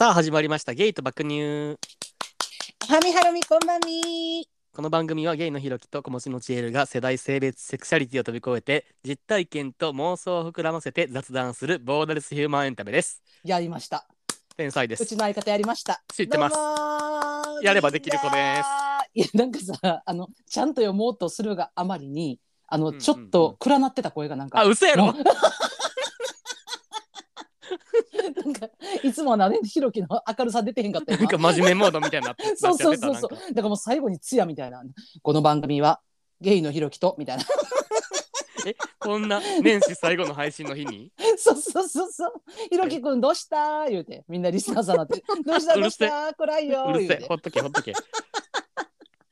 さあ始まりました。ゲイと爆乳。はみはるみこんばんみ。この番組はゲイのひろきと小持ちのちえるが世代性別セクシャリティを飛び越えて実体験と妄想を膨らませて雑談するボーダレスヒューマンエンタメです。やりました。天才です。うちの相方やりました。知ってます。どうもー。やればできる子です。いやなんかさあのちゃんと読もうとするがあまりにあの、うんうんうん。ちょっと暗なってた声がなんか。あ嘘やろ なんかいつもはなねひろきの明るさ出てへんかったなん今か真面目モードみたいになって そうそうそうそう。だからもう最後にツヤみたいな。この番組はゲイのひろきとみたいな。えこんな年始最後の配信の日に？そうそうそうそう。ひろきくんどうした？言うてみんなリスナーさんなって。どうした？どうした？暗いようるせえ。ほっとけほっとけ。今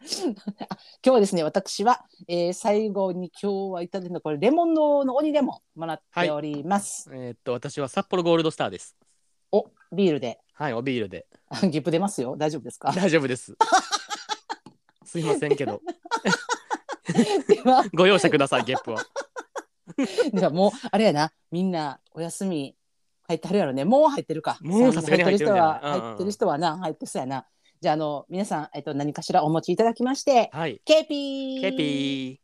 日はですね私は、えー、最後に今日はいただいたのこれレモンのの鬼レモンもらっております、えーっと私は札幌ゴールドスターです。おビールで。はいおビールで。あゲップ出ますよ。大丈夫ですか？大丈夫です。すいませんけど。では。ご容赦くださいゲップはではもうあれやな。みんなお休み入ってはるやろね。もう入ってるか。もうさすがに入ってる人は入ってる人はな。入ってそうやなじゃああの皆さん、えっと、何かしらお持ちいただきましてはい。ケーピー。ケピー。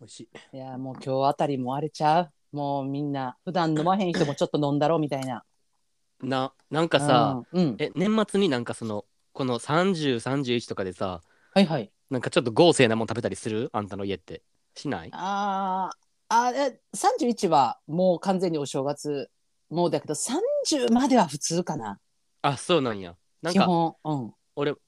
美味しい。いやもう今日あたりも荒れちゃう。もうみんな普段飲まへん人もちょっと飲んだろうみたいな。ななんかさ、うん、うん、え年末になんかそのこの3031とかでさはいはい。なんかちょっと豪勢なもん食べたりする？あんたの家って。しない？あーあえ31はもう完全にお正月もうだけど30までは普通かな。あそうなんや。なん基か本。うん。俺来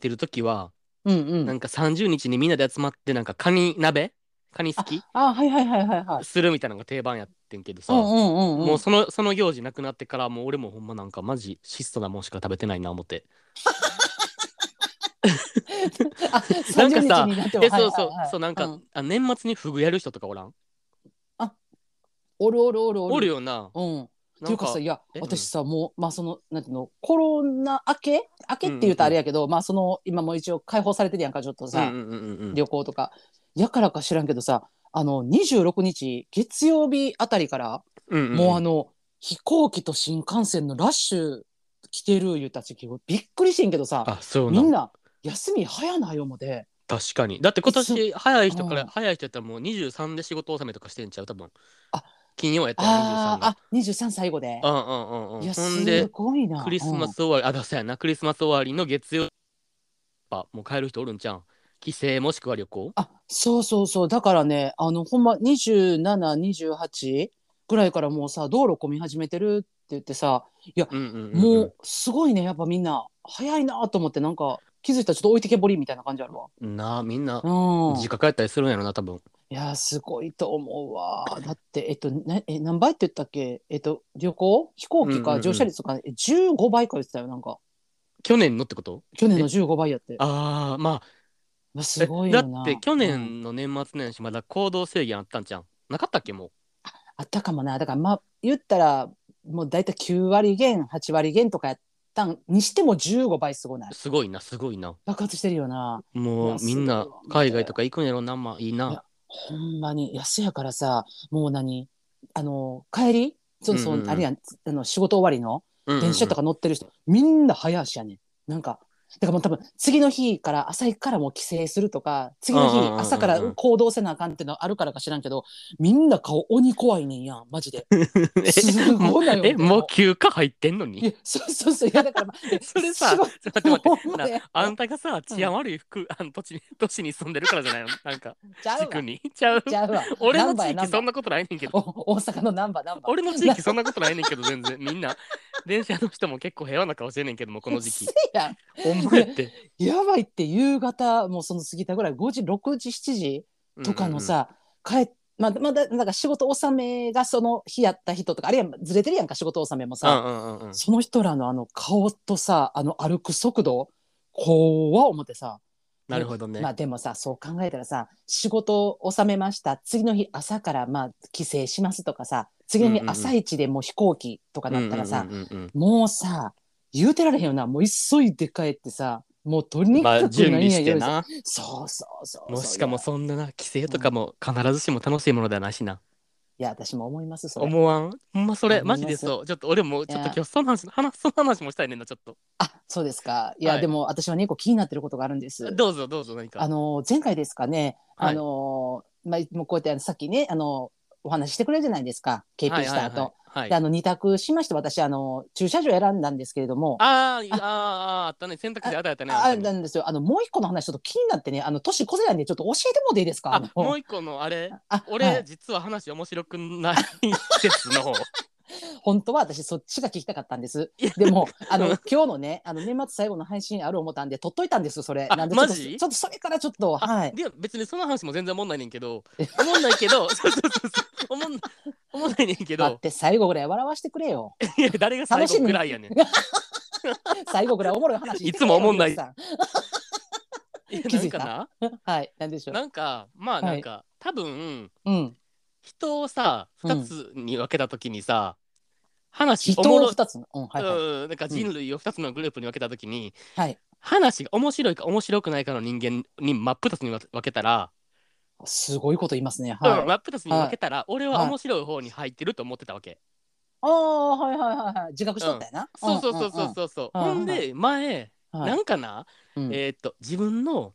てる時は、うんうん。なんか30日にみんなで集まってなんかカニ鍋？カニ好き？あはいはいはいはいはい。するみたいなのが定番やってんけどさ、うんうんうんうん。もうそのその行事なくなってからもう俺もほんまなんかマジ質素なもんしか食べてないな思って。あなんかさ30日になってもえそうそう、はいはいはい。そうなんか、うん。あ年末にフグやる人とかおらん？おるおるおるおる。おるよな。うん。ってないうかさいやえ？私さもうまあそのなんていうのコロナ明け？明けって言うとあれやけど、まあその今も一応解放されてるやんかちょっとさ、うんうんうんうん旅行とか。やからか知らんけどさあの26日月曜日あたりから、うんうん。もうあの飛行機と新幹線のラッシュ来てる言うたちびっくりしてんけどさあそうなんみんな休み早ない思て。確かに。だって今年早い人からうん。早い人やったらもう23で仕事納めとかしてんちゃう？多分。あ金曜やったら23があーあ23最後で。うんうんうんうん。いやほんですごいな。クリスマス終わり、あだそうやな。クリスマス終わりの月曜やっぱもう帰る人おるんちゃう？ん帰省もしくは旅行？あそうそうそう。だからねあのほんま2728ぐらいからもうさ道路混み始めてるって言ってさうんうんうんうん。もうすごいねやっぱみんな。早いなと思ってなんか気づいたらちょっと置いてけぼりみたいな感じあるわ。なあみんなうん、実家帰ったりするんやろな多分いやすごいと思うわ。だってえっとなえ何倍って言ったっけ？えっと旅行？飛行機うんうんうん。か乗車率とか、え15倍か言ってたよなんか。去年のってこと？去年の15倍やって。ああまあ。まあすごいだよな。って去うん年の年末年始まだ行動制限あったんじゃん。なかったっけもあったかもな。だからまあ言ったらもう大体9割減8割減とかやったんにしても15倍すごなすごいなすごいな。爆発してるよな。いもうやみんな海外とか行くんやろな。まあいいいなやほんまに。安やからさもう何？あの帰り？そうそう、うんうんうん。あれやん。あの仕事終わりの？電車とか乗ってる人、みんな早足やねん。なんかだからもう多分次の日から朝行くからもう帰省するとか次の日朝から行動せなあかんっていうのあるからか知らんけどみんな顔鬼怖いねんやんマジで。すごいなよえも。う休暇入ってんのいにやそうそうそう。いやだから、まあ それさ待って待ってあんたがさ治安悪い服、あの土地に都市に住んでるからじゃないの？なんか地区に？ちゃう？ちゃうわ。俺の地域そんなことないねんけど。お大阪のナンバーナンバー。俺の地域そんなことないねんけど全然。みんな電車の人も結構平和な顔してんねんけどもこの時期 ほんまやって。やばいって夕方もうその過ぎたぐらい5時6時7時とかのさ、帰っまだまだなんか仕事納めがその日やった人とかあるいはずれてるやんか仕事納めもうんうんさ、うんうんうん。その人らのあの顔とさあの歩く速度怖っ思ってさ。なるほどね、まあでもさそう考えたらさ仕事納めました。次の日朝からまあ帰省しますとかさ次のうんうんうん。日朝一でもう飛行機とかなったらさ、うんうんうんうん。もうさ言うてられへんよな。もう急いで帰ってさもうとにまあかく準備して何やなそうそうそう。もうしかもそんなな帰省とかも必ずしも楽しいものではないしな。いいや私も思いますそれ。思わん？ほんまそれ思います。マジでそう。ちょっと俺もちょっと今日その話話その話もしたいねんなちょっと。あそうですか。いや、はい。でも私はね一個気になってることがあるんです。どうぞどうぞ何か。あの前回ですかね、はい。あのまあもうこうやってあのさっきねあのお話ししてくれるじゃないですか KP した後、はいはいはい。であの二択しまして私あの駐車場選んだんですけれども。あーあーあーあったね選択肢あったやったねああなんですよあのもう一個の話ちょっと気になってねあの年越せないんでちょっと教えてもらっていいですかもう一個のあれあ俺、はい実は話面白くない説の本当は私そっちが聞きたかったんです。いやでも あの今日のねあの年末最後の配信ある思ったんで撮っといたんですそれ。あなんでちょっとマジちょっとそれからちょっとあはい。で別にその話も全然思んないねんけど。思んないけど そうそうそうそう。思ん思んないねんけど。待って最後ぐらい笑わしてくれよ。いや誰が最後ぐらいやねん。い 最後ぐらいおもろい話いつも思んない。気づいた？はいなんでしょう。なんかまあはい。なんか、多分うん。人をさうん。2つに分けた時にさ、話人を二つの。うんはいはい。うんなんか人類を2つのグループに分けた時に、はい。話が面白いか面白くないかの人間に真っ二つに分けたら、すごいこと言いますね。うんはい真っ二つに分けたら、俺ははい面白い方に入ってると思ってたわけ、ああはいはいはいはい。自覚しとったやな。そうそうそうそうそうそう、うんうんうん。ほんで前、うん。はい。なんかな、うん。えーっと自分の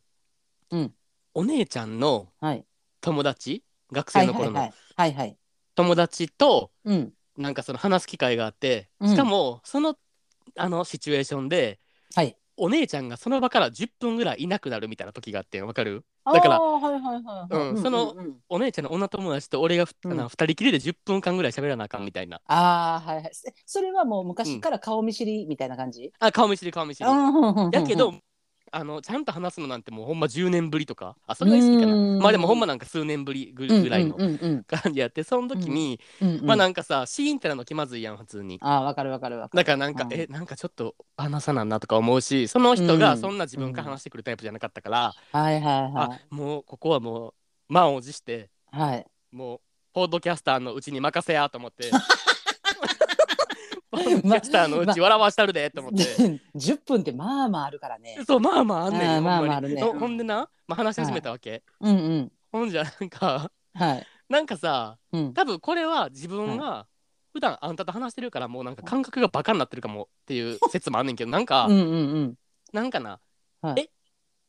うん。お姉ちゃんのはい。友達学はいはい生の頃のはいはいはい。友達とうんなんかその話す機会があってうん。しかもそのあのシチュエーションではい。お姉ちゃんがその場から10分ぐらいいなくなるみたいな時があってわかる？だからあーはいはいはいはい。うんそのうんうん。お姉ちゃんの女友達と俺がふ、うん。あの2人きりで10分間ぐらい喋らなあかんみたいな。ああはいはい。えそれはもう昔から顔見知りみたいな感じ？あ顔見知り顔見知り。ややけどあのちゃんと話すのなんてもうほんま10年ぶりとかあそれが好きかな。うん。まあでもほんまなんか数年ぶりぐぐらいの感じやってその時に、うんうんまあなんかさシーンってなの気まずいやん普通に。ああわかるわかるわかる。だからなんか、うんえなんかちょっと話さなんなとか思うしその人がうん。そんな自分から話してくるタイプじゃなかったから、はいはいはあもうここはもう満を持していはい。もうポッドキャスターのうちに任せやと思って ポッドキャスターのうち笑わしたるでと思って。10分ってまあまああるからね。そうまあまああんねんあーほんまあまああるね。ほうんほんでな、まあ、話し始めたわけ、うんうん。ほんじゃなんかはい。なんかさうん。多分これは自分が普段あんたと話してるからもうなんか感覚がバカになってるかもっていう説もあんねんけどなんか、うんうんうん。なんかな、はい。え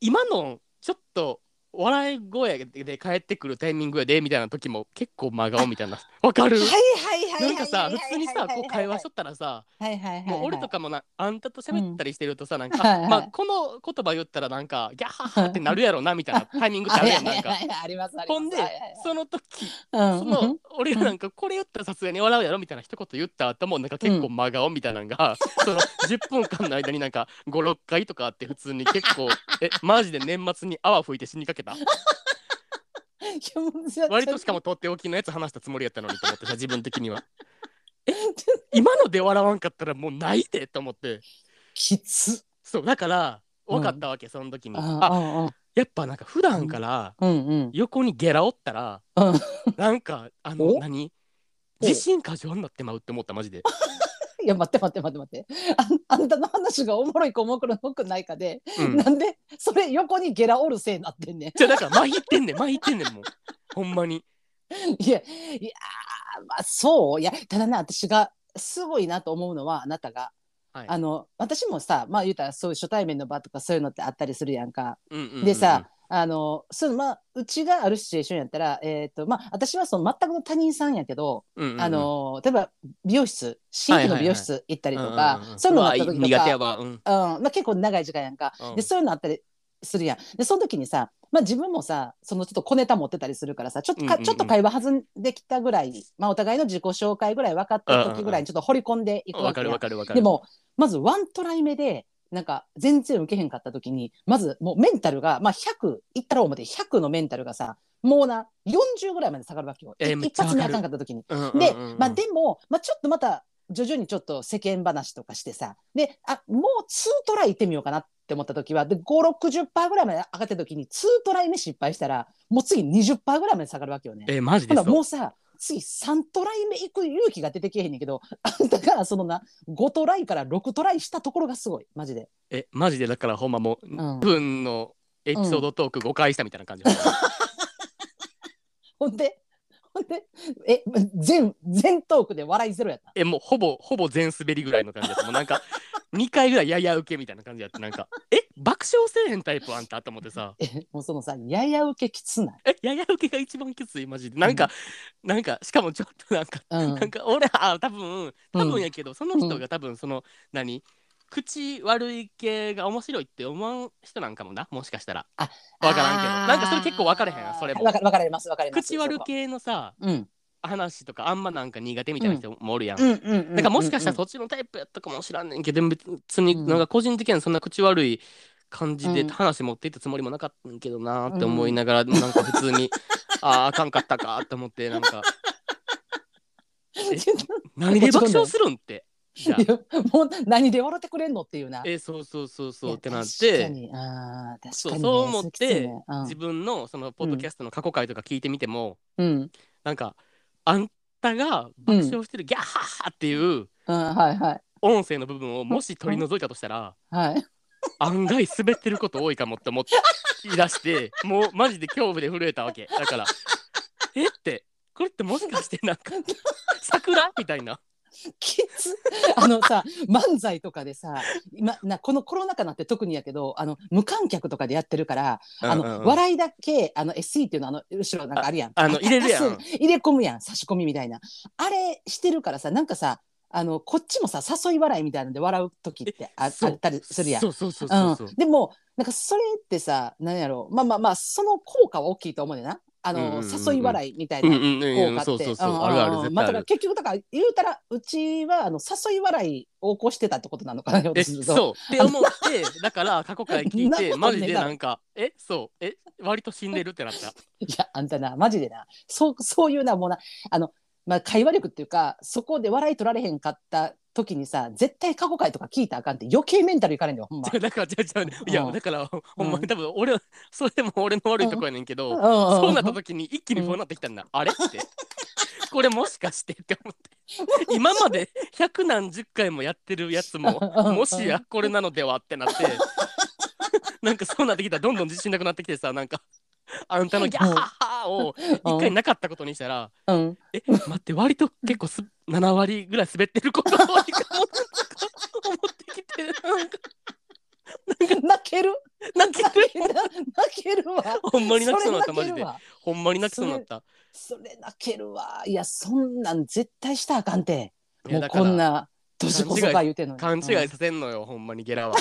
今のちょっと笑い声で帰ってくるタイミングやでみたいな時も結構真顔みたいな。わかる？はいはいはいなんかさ普通にさこう会話しとったらさもう俺とかもなあんたと喋ったりしてるとさなんか、まあこの言葉言ったらなんかギャッハッハってなるやろなみたいなタイミングってあるやんなんか ほんでその時うん。その俺がなんかこれ言ったらさすがに笑うやろみたいな一言言った後もなんか結構真顔みたいなのが、その10分間の間になんか56回とかあって普通に結構えマジで年末に泡吹いて死にかけた。割としかもとっておきのやつ話したつもりやったのにと思ってさ 自分的には。え今ので笑わんかったらもうないでと思って。きつそうだから分かったわけ、その時に。あやっぱなんか普段からうんうん。横にゲラおったらうん。なんかあのお？何？お？自信過剰になってまうって思ったマジで いや待って待って待って待って。ああんたの話がおもろいかおもろくないかで、うん。なんでそれ横にゲラおるせいになってんねん。じゃあだからまひってんねんまひってんねんもう。ほんまに。いやいやまあそう。いやただね私がすごいなと思うのはあなたが、はい。あの私もさまあ言うたらそういう初対面の場とかそういうのってあったりするやんか。うんうんうんうん。でさあのそうまあうちがあるシチュエーションやったら、えーとまあ、私はその全くの他人さんやけど、うんうんうん。あの例えば美容室新規の美容室行ったりとうんうんかうん。そういうのがあった時とか、まあ、結構長い時間やんか、うん。でそういうのあったりするやん。でその時にさ、まあ、自分もさそのちょっと小ネタ持ってたりするからさちょっとか、うんうんうん。ちょっと会話弾んできたぐらい、まあ、お互いの自己紹介ぐらい分かった時ぐらいにちょっと掘り込んでいくわけやんわかるわかるわかる。でもまずワントライ目でなんか全然受けへんかった時にまずもうメンタルが、まあ、100いったら思って100のメンタルがさもうな40ぐらいまで下がるわけよ、えー一発目あかんかった時に。うんうんうんうんで、まあ、でも、まあ、ちょっとまた徐々にちょっと世間話とかしてさであもう2トライ行ってみようかなって思った時はで560%ぐらいまで上がった時に2トライ目失敗したらもう次20%ぐらいまで下がるわけよね。えーマジほでそうなもうさ次3トライ目行く勇気が出てけへんねんけどあんたがそのな5トライから6トライしたところがすごいマジで。えマジで？だからほんまもううん。1分のエピソードトーク5回したみたいな感じ、ほんでほんでえ全全トークで笑いゼロやった？えもうほぼほぼ全滑りぐらいの感じだった。もうなんか2回ぐらいやや受けみたいな感じやってなんか。え爆笑せえへんタイプあんたと思ってさ。えもうそのさやや受けきつない、えやや受けが一番きついマジで。なんか、なんかしかもちょっとなんかうん。なんか俺あ多分多分やけど、その人が多分その、何？口悪い系が面白いって思う人なんかもなもしかしたら。あ分からんけど。なんかそれ結構分かれへん？それも。わかわかりますわかります口悪系のさうん話とかあんまなんか苦手みたいな人もおるやん、うんうんうんうんだからもしかしたらそっちのタイプやったかもしらんねんけど、別になんか個人的にはそんな口悪い感じでうん。話持っていったつもりもなかったんけどなって思いながら、なんか普通に あああかんかったかって思ってなんか 何で爆笑するんって？もう何で笑ってくれんのっていうな。えそうそうそうそうってなっ確かてに。あー確そうかにね。そう思って自分のそのポッドキャストの過去回とか聞いてみても、うん。なんかあんたが爆笑してるギャッハッハっていううんはいはい。音声の部分をもし取り除いたとしたら、はい。案外滑ってること多いかもって思って言 い出してもうマジで恐怖で震えたわけ。だからえってこれってもしかしてなんか桜みたいな きつあのさ漫才とかでさ今なこのコロナ禍なって特にやけどあの無観客とかでやってるから、あのうんうん。うん笑いだけあの SE っていうのあの後ろなんかあるやん。ああの入れるやん。入れ込むやん差し込みみたいな。あれしてるからさなんかさあのこっちもさ誘い笑いみたいなんで笑う時ってああったりするやん。そうそうそうそうそうう。ん、でもなんかそれってさ何やろう。まあまあまあその効果は大きいと思うねんなあの、誘い笑いみたいうんな効果って。そうそうそう、ん。あるある絶まあ、結局だから言うたらうちはあの誘い笑いを起こしてたってことなのかなえそう。って思って だから過去回聞いて マジでなんかえそう。え割と死んでるってなった。いやあんたなマジでな。そうそういうなもうな。あの、まあ、会話力っていうかそこで笑い取られへんかった時にさ絶対過去回とか聞いたらあかんって余計メンタルいかれんだよほんま。だからじゃじゃいうん。やだからほんまに多分俺それも俺の悪いとこやねんけど、うん。そうなった時に一気に不安になってきたんだ、あれって。これもしかしてって思って。今まで百何十回もやってるやつもうん。もしやこれなのではってなって。なんかそうなってきたらどんどん自信なくなってきてさなんか あんたのギャッハーを一回なかったことにしたらうん、え待って割と結構す7割ぐらい滑ってること多いかも思ってきてなんか。泣ける？泣ける？泣けるわ。ほんまに泣きそうになったマジで。ほんまに泣きそうになった。それ泣けるわ。いやそんなん絶対したらあかんて。もうこんな年こそか言うてんのに。勘違いさせんのよ、ほんまにゲラは。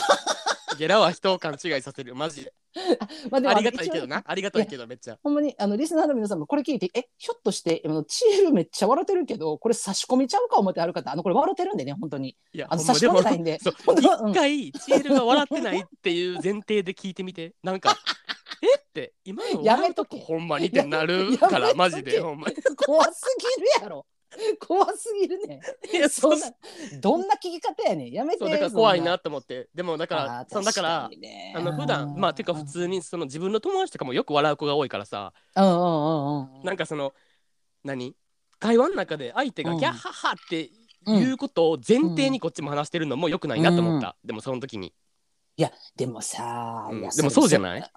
ゲラは人を勘違いさせる、マジ。で。うんまあでもありがたいけどな、ありがたいけど、めっちゃ。ほんまにあのリスナーの皆さんもこれ聞いてえひょっとしてあのチールめっちゃ笑ってるけどこれ差し込みちゃうか思ってある方あのこれ笑ってるんでね本当に。いや、あの差し込んでないんで。一回、チールが笑ってないっていう前提で聞いてみて。なんか、えって、今のやめとけ。ほんまにってなるから、マジで、ほんまに。怖すぎるやろ 怖すぎるね。いや、そそんなどんな聞き方やねん。やめてそう、だから怖いなと思って。でも、だから、そのだから、あの普段まあてか普通にその自分の友達とかもよく笑う子が多いからさ。うんうんうんうんなんかその何？会話の中で相手がうん。ギャッハッハっていうことを前提にこっちも話してるのもよくないなと思った、でもその時に、いやでもさ、でもそうじゃない？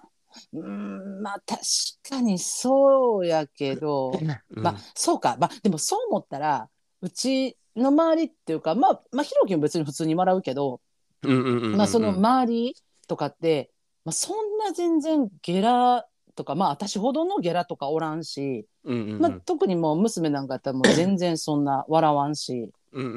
うんまあ確かにそうやけど、うん。まあそうか。まあでもそう思ったらうちの周りっていうかまあまあひろきも別に普通に笑うけど、うんうんうんうんまあその周りとかって、まあ、そんな全然ゲラとかまあ私ほどのゲラとかおらんし、うんうんうん。まあ、特にもう娘なんかやったらもう全然そんな笑わんし。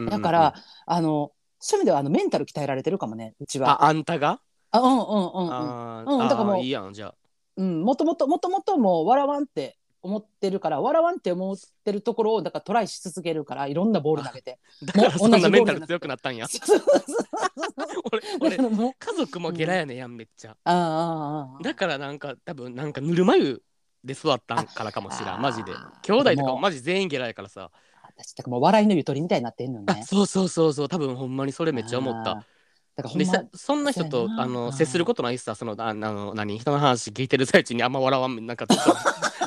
だから、あのそういう意味ではあのメンタル鍛えられてるかもねうちは。ああんたが、あうんうんうんうん。うんだからもういいやんじゃあ。うん、もともともともともう笑わんって思ってるから笑わんって思ってるところをだからトライし続けるからいろんなボール投げて。だからそんなメンタル強くなったんや。俺だ俺家族もゲラやねんやんめっちゃ。ああああだからなんか多分なんかぬるま湯で育ったんからかもしれあんマジで。兄弟とかもマジ全員ゲラやからさ。私だからもう笑いのゆとりみたいになってんのあね。そうそうそうそう。多分ほんまにそれめっちゃ思った。だからほでんまさそんな人とあの接することないしさそのああの何？人の話聞いてる最中にあんま笑わんなんか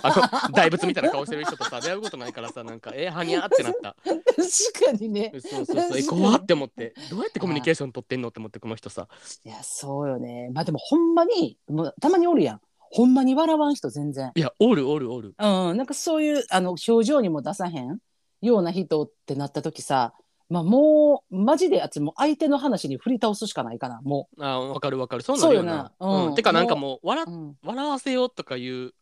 あの大仏みたいな顔してる人とさ出会うことないからさなんかえはにゃーってなった。確かにね。そうそうそう。え怖って思って。どうやってコミュニケーション取ってんの？って思ってこの人さ。いやそうよね。まあでもほんまにもうたまにおるやん。ほんまに笑わん人全然。いやおるおるおる。うん、なんかそういうあの表情にも出さへんような人ってなった時さ、まあ、もうマジであっちもう相手の話に振り倒すしかないかなもあわかるわかる。そうなるよな。そうよな。うん。てかなんかもう笑う、うん。笑わせようとかいう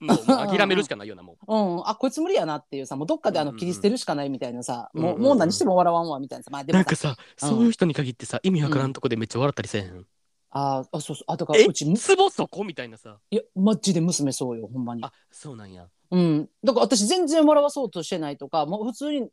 のをもう諦めるしかないようなもう。うん、あこいつ無理やなっていうさもうどっかであのうんうんうん。切り捨てるしかないみたいなさ、うんうんうん。もうもう何しても笑わんわみたいなさまあでもさ。なんかさそういう人に限ってさ意味わからんとこでめっちゃ笑ったりせえへん？ああそうそう。あとからえ？うちむツボそこ？みたいなさ。いやマジで娘そうよほんまに。あそうなんやうん、だから私全然笑わそうとしてないとかもう普通に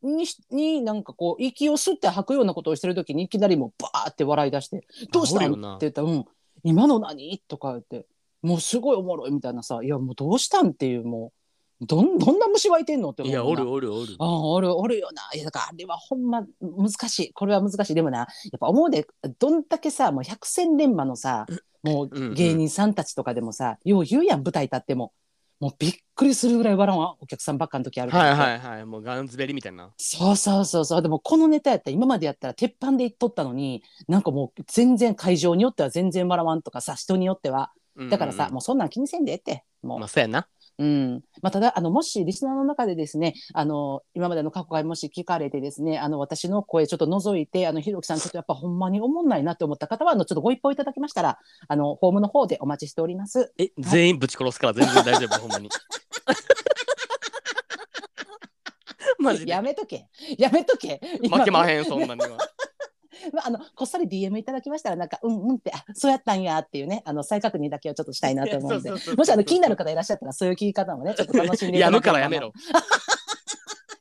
になんかこう息を吸って吐くようなことをしてる時にいきなりもうバーって笑い出して「どうしたん?」って言ったら「うん。今の何?」とか言って「もうすごいおもろい」みたいなさ「いやもうどうしたん?」っていうもう。どんどんな虫湧いてんのって思ういやおるなおるおる。ああおるおるよな。いやだからあれはほんま難しい。これは難しい。でもなやっぱ思うでどんだけさもう百戦錬磨のさもうんううん。芸人さんたちとかでもさ、よう言うやん舞台立ってももうびっくりするぐらい笑わんお客さんばっかの時あるからはいはいはい。もうガンズベリみたいな。そうそうそう。そうでもこのネタやったら今までやったら鉄板で言っとったのになんかもう全然会場によっては全然笑わんとかさ人によっては。だからさ、うん。うんもうそんなん気にせんでええって。もう。まあそうやなうん。まあ、ただあのもしリスナーの中でですねあの今までの過去回もし聞かれてですねあの私の声ちょっと覗いてあのひろきさんちょっとやっぱほんまに思んないなって思った方はあのちょっとご一報いただきましたらあのホームの方でお待ちしております。え全員ぶち殺すから全然大丈夫ほんまに。マジで。やめとけ。やめとけ。負けまん、へんそんなにはまあ、あのこっそり DM いただきましたらなんかうんうんってあそうやったんやっていうねあの再確認だけはちょっとしたいなと思うんで。もしあの気になる方いらっしゃったらそういう聞き方もね ちょっと楽しんでいたやむだければ。からやめろ。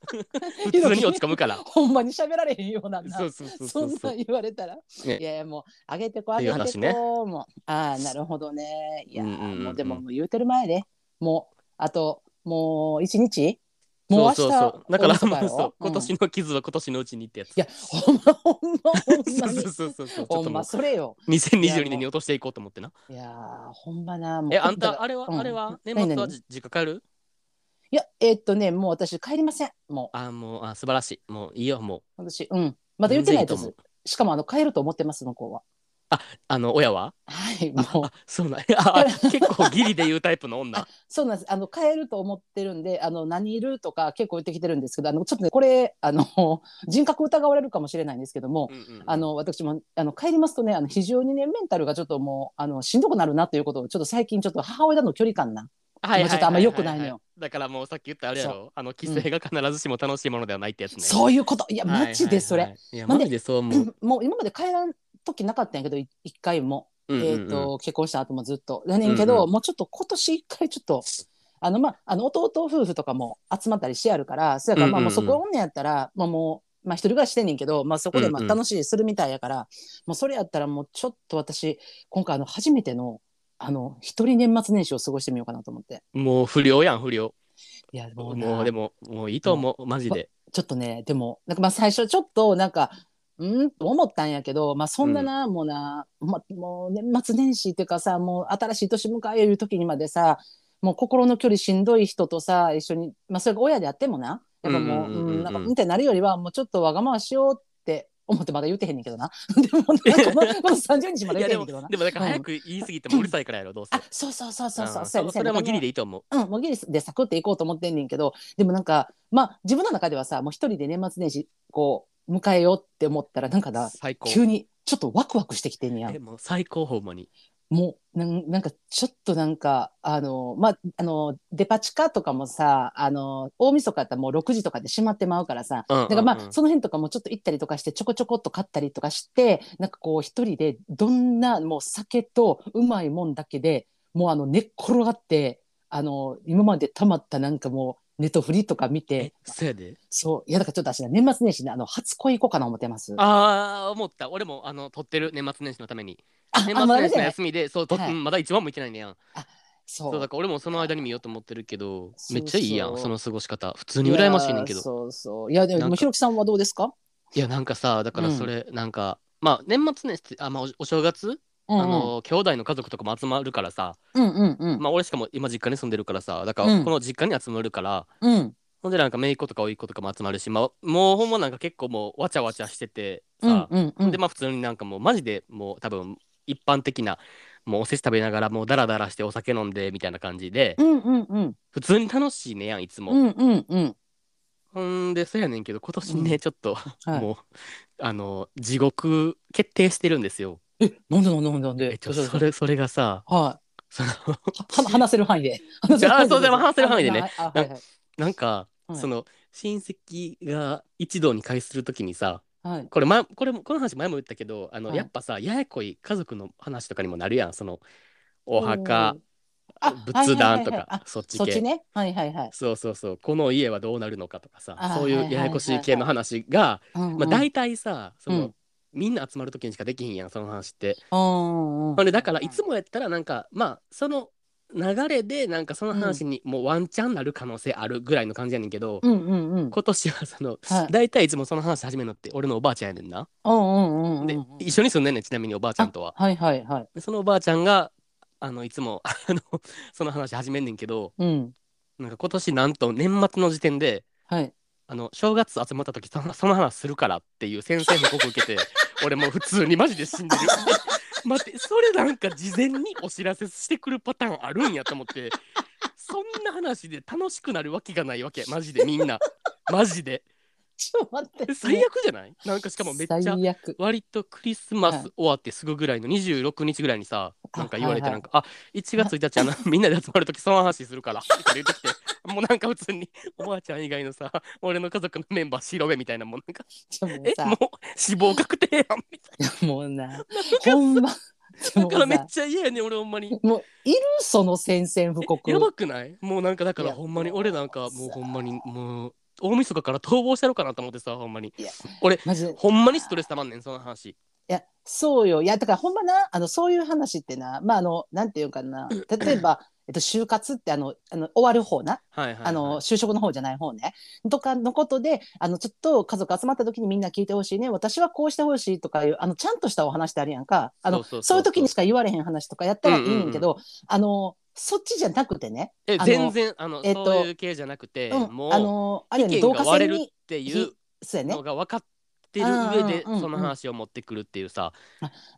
普通に落ち込むから。ほんまに喋られへんようなんなそうそうそうそんそうなん言われたら、ね。いやもうあげてこあげてこ、話ねもう。ああなるほどね。いやー、うんうでももう言うてる前でもうあともう一日もう明日そう。そうそうだから大晦そう今うん。年の傷は今年のうちにってやつ。いやほんまほんまほんまに。そうそうそうそう。ちょっほんまともうそれよ。2022年に落としていこうと思ってな。いやーほんまなもう。えあんたあれはうん。あれは？年末はじ実家帰る？いやえーっとねもう私帰りません。もう。あもうあ素晴らしい。もういいよもう。私うん。まだ言ってないです。全然いいとしかもあの帰ると思ってます向こうはあの親は？はいあもう。あそうなんや。あ結構ギリで言うタイプの女。そうなんです。あの帰ると思ってるんで、あの何いるとか結構言ってきてるんですけど、あのちょっとねこれあの 人格疑われるかもしれないんですけども、うんうんうん。あの私もあの帰りますとね、あの非常にねメンタルがちょっともうあのしんどくなるなということをちょっと最近ちょっと母親との距離感な。はいはいちょっとあんま良くないのよ。だからもうさっき言ったあれやそろあの規制が必ずしも楽しいものではないってやつね。そういうこと。いやマジでそれ。はいはい。はいいやマジでそう思う。もう今まで帰らん時なかったんやけどい一回も。うんうんうん。えー、と結婚した後もずっと。やねんけど、うんうん。もうちょっと今年一回ちょっとあのまああの弟夫婦とかも集まったりしてあるからそやからまあもうそこおんねやったら、まあもうまあ一人暮らししてんねんけど、まあ、そこでまあうんうん。楽しいするみたいやから、もうそれやったらもうちょっと私今回あの初めてのあの一人年末年始を過ごしてみようかなと思って。もう不良やん不良。いやもうでももういいと思うマジで。ちょっとねでもなんかまあ最初ちょっとなんかうん？と思ったんやけど、まあ、そんなな、もうな、ま、もう年末年始っていうかさもう新しい年迎える時にまでさもう心の距離しんどい人とさ一緒に、まあ、それが親であってもな。やっぱもううんうんうんうんうん。なんかうんってなるよりはもうちょっとわがまましようって思ってまだ言ってへんねんけどな。でもなんかこの この30日までも言ってへんけどな。でもだから早く言い過ぎてもうるさいからやろどうせ。あそうそうそうそうそう。うんそれはもうギリででいいと思う。うん、もうギリでサクっていこうと思ってんねんけどでもなんかまあ自分の中ではさもう一人で年末年始こう迎えようって思ったらなんかな最高。急にちょっとワクワクしてきてんねやえもう最高ほんまに。もうなんなんかちょっとなんかあのまああのデパ地下とかもさあの大晦日やったらもう6時とかで閉まってまうからさだだからまあ、その辺とかもちょっと行ったりとかしてちょこちょこっと買ったりとかしてなんかこう一人でどんなもう酒とうまいもんだけでもうあの寝っ転がってあの今までたまったなんかもうネットフリとか見えてそうやで。そう。いやだからちょっと私ね年末年始ねあの初恋行こうかな思ってます。ああ思った。俺もあの撮ってる年末年始のために。あ年末年始の休みでそうとはい。うんまだ一番も行ってないねやん。そう。そうだから俺もその間に見ようと思ってるけどそうめっちゃいいやんその過ごし方。普通に羨ましいねんけど。やそうそう。いやでなんか。もひろきさんはどうですか、いやなんかさだからそれなんかまあ年末年始あまあおお正月うんうん、あの兄弟の家族とかも集まるからさ。うんうんうん。まあ俺しかも今実家に住んでるからさ。だかうん。らこの実家に集まるから。うん。ほんでなんか姪っ子とか甥っ子とかも集まるしまあもうほんまなんか結構もうわちゃわちゃしててうんさうんうん。でまあ普通になんかもうマジでもう多分一般的なもうおせち食べながらもうダラダラしてお酒飲んでみたいな感じで、うんうんうん。普通に楽しいねやんいつも。うんうんうん。ほんでそうやねんけど今年ね、うん。ちょっと、はい。もうあの地獄決定してるんですよ。えなんでなんでなんでなんで？えっとそれそれがさはそのいは話せる範囲で。じ ゃあそうでも話せる範囲でね。あはいはいなんか、はい。その親戚が一堂に会するときにさはい。これ,、ま、これもこの話前も言ったけどあの、はい。やっぱさややこい家族の話とかにもなるやん。そのお墓あ仏壇とはいはいはいはい。あかそっち系。そっちね？はいはいはい。そうそうそう。この家はどうなるのかとかさあそういうややこしい系の話が、まあ、大体さその、うんみんな集まる時にしかできひんやんその話って。うんうんほんでだからいつもやったらなんかまあその流れでなんかその話にもうワンチャンなる可能性あるぐらいの感じやねんけど、うんうんうん。今年はその、はい。大体いつもその話始めるのって俺のおばあちゃんやねんな。うんうんうんうんで一緒に住んでんねんちなみにおばあちゃんとは。はいはいはい。でそのおばあちゃんがあのいつも あのその話始めんねんけどうん。なんか今年なんと年末の時点ではい。あの正月集まった時そのその話するからっていう先生報告受けて俺もう普通にマジで死んでる。待ってそれなんか事前にお知らせしてくるパターンあるんやと思って。そんな話で楽しくなるわけがないわけマジでみんな。マジで。ちょっと待って。最悪じゃない？なんかしかもめっちゃ最悪。割とクリスマはい。ス終わってすぐぐらいの26日ぐらいにさあなんか言われてはいはい。なんか「あ1月1日あのみんなで集まる時その話するから」って言ってきてもうなんか普通におばあちゃん以外のさ俺の家族のメンバー白目みたいなもんなんかちょもうえさもう死亡確定やんみたいもうなほんま なだからめっちゃ嫌やねん俺ほんまに。もういるその宣戦布告。やばくない？もうなんかだからいやほんまに俺なんかもうほんまにもう大晦日から逃亡したろかなと思ってさほんまに。いや俺マジでほんまにストレスたまんねんその話。いやそうよ。いやだからほんまなあのそういう話ってなまああのなんていうかな。例えば、えっと、就活ってあのあの終わる方な。はいはい、はい、あの就職の方じゃない方ね。とかのことであのちょっと家族集まった時にみんな聞いてほしいね。私はこうしてほしいとかいうあのちゃんとしたお話ってあるやんか。あのそういう時にしか言われへん話とかやったらいいんやけど、あのそっちじゃなくてね、え全然あの、えっとそういう系じゃなくて、うん、もうあのあれやね意見同化が割れるっ線にていうそうやね。のが分かってる上でうんうんうんその話を持ってくるっていうさ、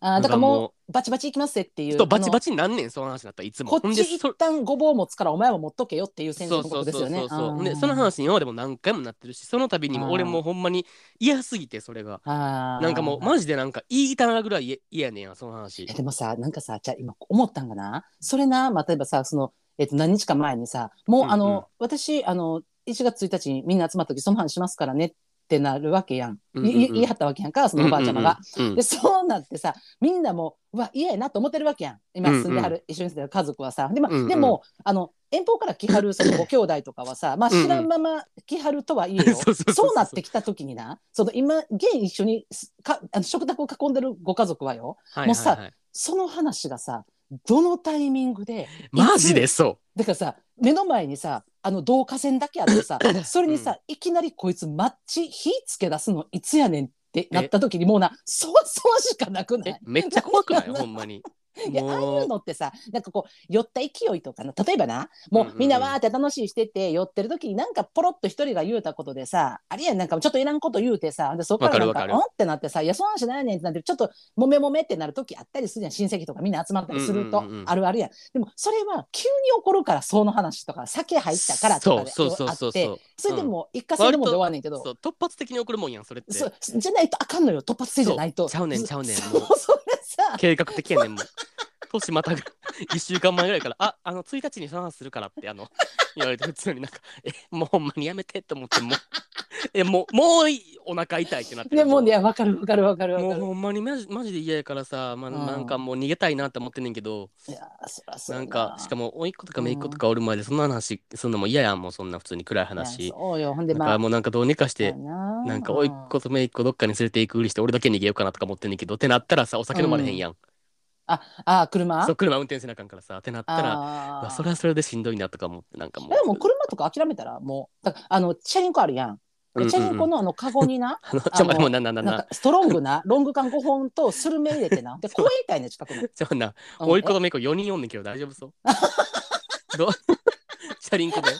あーだからもうバチバチいきますぜっていうとバチバチチになんねんその話だったらいつも。こっちでそ一旦ごぼう持つからお前は持っとけよっていう宣戦布そうそう告ですよねそうそう。その話に今までも何回もなってるしその度にも俺もほんまに嫌すぎてそれが。なんかもうマジでなんか言いたなぐらい嫌嫌やねんやその話。えでもさなんかさじゃあ今思ったんかな？それな、まあ、例えばさその、えっと、何日か前にさもう、うんうん。あの私あの1月1日にみんな集まった時その話しますからねってなるわけやん,い、うんうんうん。言い張ったわけやんかそのおばあちゃまが。うんうんうんでそうなってさみんなもうわ嫌やなと思ってるわけやん。今住んではる、一緒に住んでる家族はさ。で,、まあうんうん。でもあの遠方から来はるそのご兄弟とかはさ、まあ、うんうん。知らんまま来はるとはいえよ。そうなってきた時になその今現一緒にすかあの食卓を囲んでるご家族はよはいもうさはい。はいその話がさどのタイミングでマジでそだからさ目の前にさあの導火線だけあってさ それにさ、いきなりこいつマッチ火つけ出すのいつやねんってなった時にもうなそわそわしかなくない？めっちゃ怖くない？ほんまにいやああいもうのってさなんかこう酔った勢いとかな。例えばなもうみんなわーって楽しいしてて酔ってる時になんかポロッと一人が言うたことでさあれやんなんかちょっといらんこと言うてさでそこからなんかんってなってさいやその話ないねんってなってちょっともめもめってなる時あったりするやん。親戚とかみんな集まったりすると、あるあるやん。でもそれは急に起こるからその話とか酒入ったからとかであって。それでも一過性のもんで終わんねんけど、突発的に起こるもんやんそれって。じゃないとあかんのよ。突発性じゃないと。ちゃうねんちゃうねんそうそれさ計画的やねんもう。年またぐ 1週間前ぐらいから「ああの1日にその話するから」ってあの 言われて普通になんか「えもうほんまにやめて」と思ってもうえもうもうお腹痛いってなってでもねわかるわかるわかるわもうかる。ほんまにマジマジで嫌やからさ、まあ、うん。なんかもう逃げたいなって思ってんねんけど、いやーそらそうやな。んかしかも甥っ子とか姪っ子とかおる前でそんな話すんのも嫌やんもうそんな普通に暗いいや話。そうよほんでだまあもうなんかどうにかしてな。なんか甥っ子と姪っ子どっかに連れて行くふりして俺だけ逃げようかなとか思ってんねんけどってなったらさお酒飲まれへんやん、ああ車？そう車運転せなあかんからさってなったらあー。うわそれはそれでしんどいなとか思ってなんかもう。でも車とか諦めたらもうだからあのチャリンコあるやん。うんうんうん。でチャリンコのあのカゴにな あのちょもうななななストロングなロング缶5本とスルメ入れてな。で公園みたいな近くの。ちょな。うん。甥っ子と姪っ子4人おんねんけど大丈夫そう？どう？チャリンコで？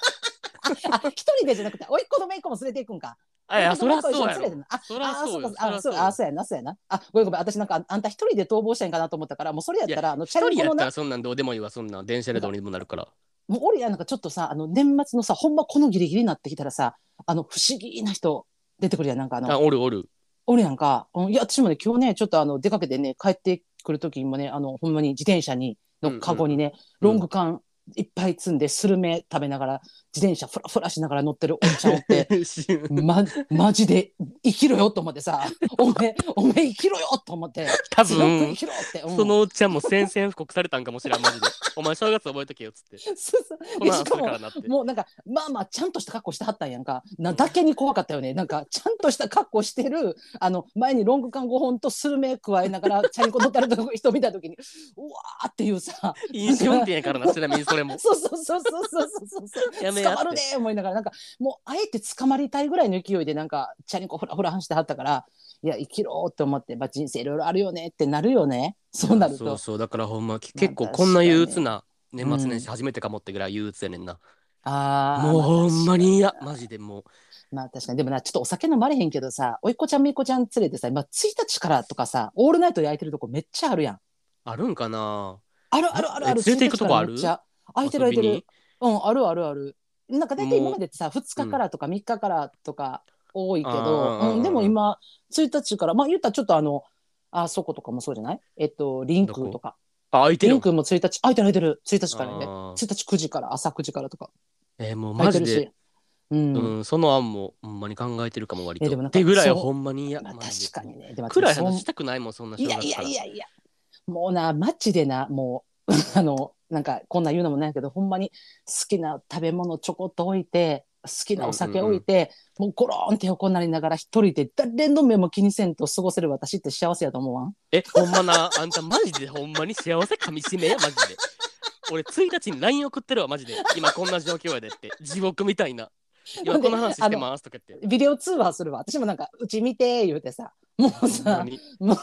あ一人でじゃなくて甥っ子と姪っ子も連れていくんか。あいやそりゃそうやろ。あそりゃそうよ。あそうかあそうやなそうやな。あごめんごめん私なんかああんた一人で逃亡したんかなと思ったからもうそれやったらあのチ一人やったャリンコのならそんなんどうでもいいわそんなん電車でどうにでもなるから。もう俺やなんかちょっとさあの年末のさほんまこのギリギリになってきたらさあの不思議な人出てくるやんなんかあのあおるおる。俺やんか、うんいや私もね今日ねちょっとあの出かけてね帰ってくる時にもねあのほんまに自転車にのカゴにね、うんロング缶いっぱい積んでスルメ食べながら自転車フラフラしながら乗ってるおっちゃんおって ままじで生きろよと思ってさ おめえおめえ生きろよと思って。多分生きろって、うん。そのおっちゃんも宣戦布告されたんかもしれんマジで。お前正月覚えとけよっつって。そうそう。もうなんかまあまあちゃんとした格好してはったんやんか。なだけに怖かったよね。なんかちゃんとした格好してるあの前にロング缶5本とスルメ加えながらチャリンコ乗ったる人見た時にうわーっていうさ。飲酒運転やからなちなみにそれも。そうそうそうそうそうそう。そうやめやって。捕まるで思いながら。なんかもうあえて捕まりたいぐらいの勢いでなんかチャリンコフラフラ走ってはったからいや生きろって思って、まあ、人生いろいろあるよねってなるよね。そうなると。そうそう。だからほんままあ結構こんな憂鬱な年末年始初めてかもってぐらい憂鬱やねんな、あーもうほんまに嫌。まあマジでもう。まあ確かに。でもなちょっとお酒飲まれへんけどさおいっ子ちゃんめいっ子ちゃん連れてさ今1日からとかさオールナイトで空いてるとこめっちゃあるやん。あるんかな。あるあるあるある。え連れて行くとこある？1日からめっちゃ。空いてる空いてる。うんあるあるあるなんか大体今までってさ2日からとか3日からとか多いけあど、ーうん、でも今1日からまあ言ったらちょっとあのあそことかもそうじゃない？えっとリンクとか。あ空いてるリンクも1日空いてる空いてる1日からね。あー。1日9時から朝9時からとか。えーもうマジで、うん、うん、その案もほんまに考えてるかも割と。えでもってぐらいほんまに嫌。まあ、確かにね。でも暗い話したくないもんそんな正いやい。やいやいや。もうなマッチでなもう あのなんかこんなん言うのもないけどほんまに好きな食べ物ちょこっと置いて好きなお酒置いて、もうゴロンって横になりながら一人で誰の目も気にせんと過ごせる私って幸せやと思わん？えほんまなあんたマジでほんまに幸せかみしめやマジで。俺1日に LINE 送ってるわマジで。今こんな状況やでって地獄みたいな。今この話してますとか言って。ビデオ通話するわ私もなんかうち見て言うてさもうさに。もう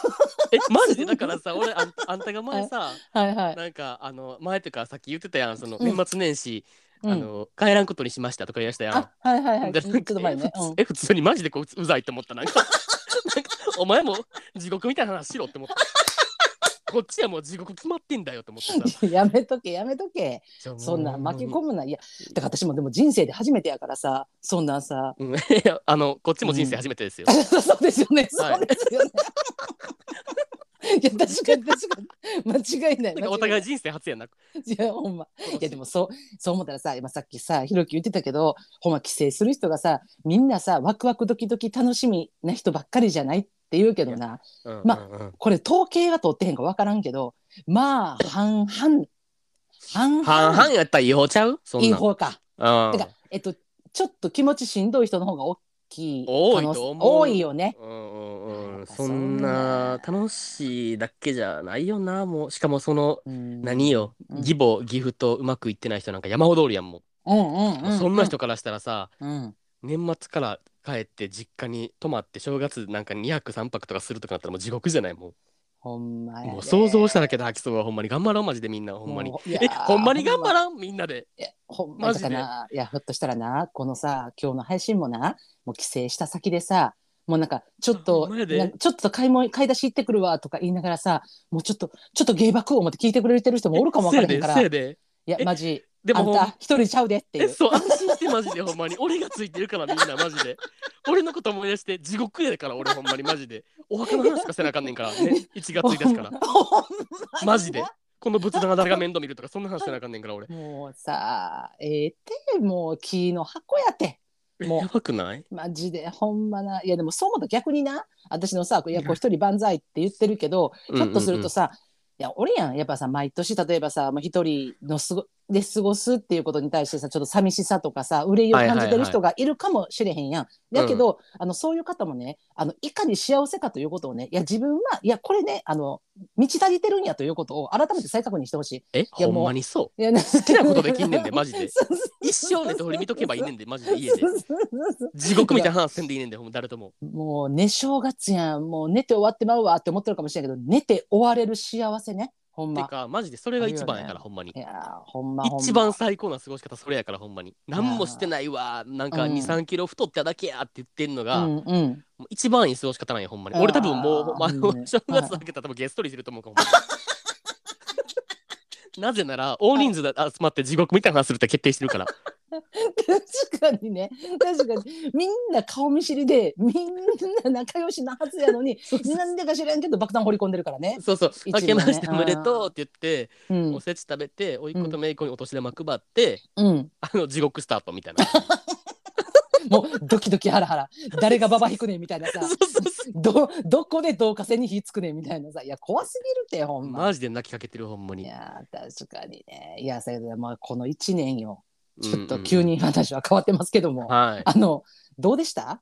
えマジ？でだからさ俺あんあんたが前さはいはい、なんかあの前とかさっき言ってたやんそのうん。年末年始、うん。あの帰らんことにしましたとか言いましたやん。あはいはいはい。ちょっと前ね、うんえ普通え普通にマジでこううざいって思った。なんか なんかお前も地獄みたいな話しろって思ったこっちはもう地獄決まってんだよって思ってさ やめとけやめとけそんなん巻き込む、むないやだから私もでも人生で初めてやからさそんなんさうん、いやあのこっちも人生初めてですよ、そうですよね。はいそうですよね。いや確かに確かに間違いない。お互いい人生初やな。いやほんま。いやでもそうそう思ったらさ今さっきさひろき言ってたけどほんま帰省する人がさみんなさワクワクドキドキ楽しみな人ばっかりじゃないって言うけどな。うん。まうんうんこれ統計が取ってへんか分からんけどまあ半々半々半々やったら違法ちゃう？そんなん。いい方か。うん。てかえっとちょっと気持ちしんどい人の方が大きい多いと思う。多いよね。うんうんうん。そそんな楽しいだけじゃないよなもう。しかもそのうん。何よ？うん。義母義父とうまくいってない人なんか山ほどおるやんもう。んうんう、うん、そんな人からしたらさうん。年末から帰って実家に泊まって正月なんか2泊3泊とかするとかなったらもう地獄じゃない？もほんまやもう想像しただけで吐きそう。はほんまに頑張ろうマジで。みんなほんまに。もういやえほんまに頑張ん？らんみんなで。ほんまマジで。だからないやひょっとしたらなこのさ今日の配信もなもう帰省した先でさもうなんかちょっほとんまやちょっと買い物買い出し行ってくるわとか言いながらさもうちょっとちょっと芸爆を思って聞いてくれてる人もおるかもわからへんから。いせやで。やえマジでも一人ちゃうでっていう。えそう安心してマジでほんまに。俺がついてるからみんなマジで。俺のこと思い出して地獄やから俺ほんまにマジで。お墓の話しかせなあかんねんから。ね1月1日から。ほんまマジで。この仏壇が誰が面倒見るとかそんな話せなあかんねんから俺。もうさええってもう木の箱やってもう。えやばくない？マジでほんまな。いやでもそう思ったら逆にな。私のさ「いやこう一人万歳」って言ってるけどひょっとするとさ、いや俺やん。やっぱさ毎年例えばさもう一人のすごで過ごすっていうことに対してさちょっと寂しさとかさ憂いを感じてる人がいるかもしれへんやん。だけど、あのそういう方もねあのいかに幸せかということをねいや自分はいやこれねあの満ち足りてるんやということを改めて再確認してほしい。えいやほんまにそう？いや好好きなことできんねんで マジで。一生ネットフリ見とけばいいねんでマジで家で。地獄みたいな話せんでいいねんでほんま誰とも。もう寝正月やん。もう寝て終わってまうわって思ってるかもしれないけど寝て終われる幸せね。てほんま。かマジでそれが一番やあるよね。からほんまに。いやーほんまほんま。一番最高な過ごし方それやからほんまに。何もしてないわなんかうん。23キロ太っただけやって言ってんのが、うんうん。もう一番いい過ごし方なんやほんまに。俺多分もうほんまあのうん正月明けたら多分ゲストリしてると思うかも。なぜなら大人数で集まって地獄みたいな話するって決定してるから確かにね。確かに。みんな顔見知りでみんな仲良しなはずやのに なんでか知らんけど爆弾掘り込んでるからね。そうそう。一「明けましておめでとう」って言ってうん。おせち食べて甥っ子と姪っ子にお年玉配ってうん、あの地獄スタートみたいな。もうドキドキハラハラ。誰がババ引くねんみたいなさ。どどこで導火線に火つくねんみたいなさ。いや怖すぎるってほんま。マジで泣きかけてるほんまいにやー確かにね。いやそれでまあこの1年よちょっとうん。うん急に話は変わってますけども、はい。あのどうでした？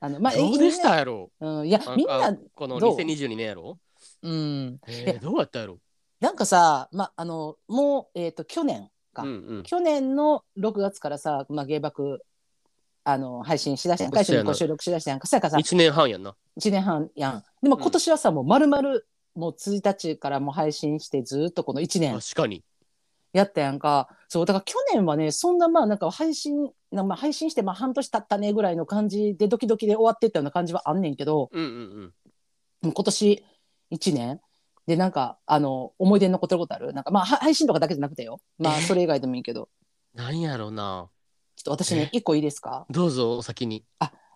あのまあどうでしたやろ？うん、いやあみんなあこのどう？2022年やろ？うん。えーどうやったやろ？なんかさまああのもうえっ、と去年か、うんうん。去年の6月からさ、まあ、芸爆あの配信しだしたやんか。一そうやな。緒にこう収録しだしたやんか。そやからさ1年半やんな。1年半やん。でも今年はさ、もう丸々もう1日からもう配信してずーっとこの1年。確かにやったやんか。そうだから去年はねそんなまあなんか配信なまあ配信してまあ半年経ったねぐらいの感じでドキドキで終わってったような感じはあんねんけどうんうんうん。今年1年。でなんかあの思い出に残ってることある？なんかまあは配信とかだけじゃなくてよ。まあえ？それ以外でもいいけど。なんやろうな。ちょっと私ね一個いいですか？どうぞお先に。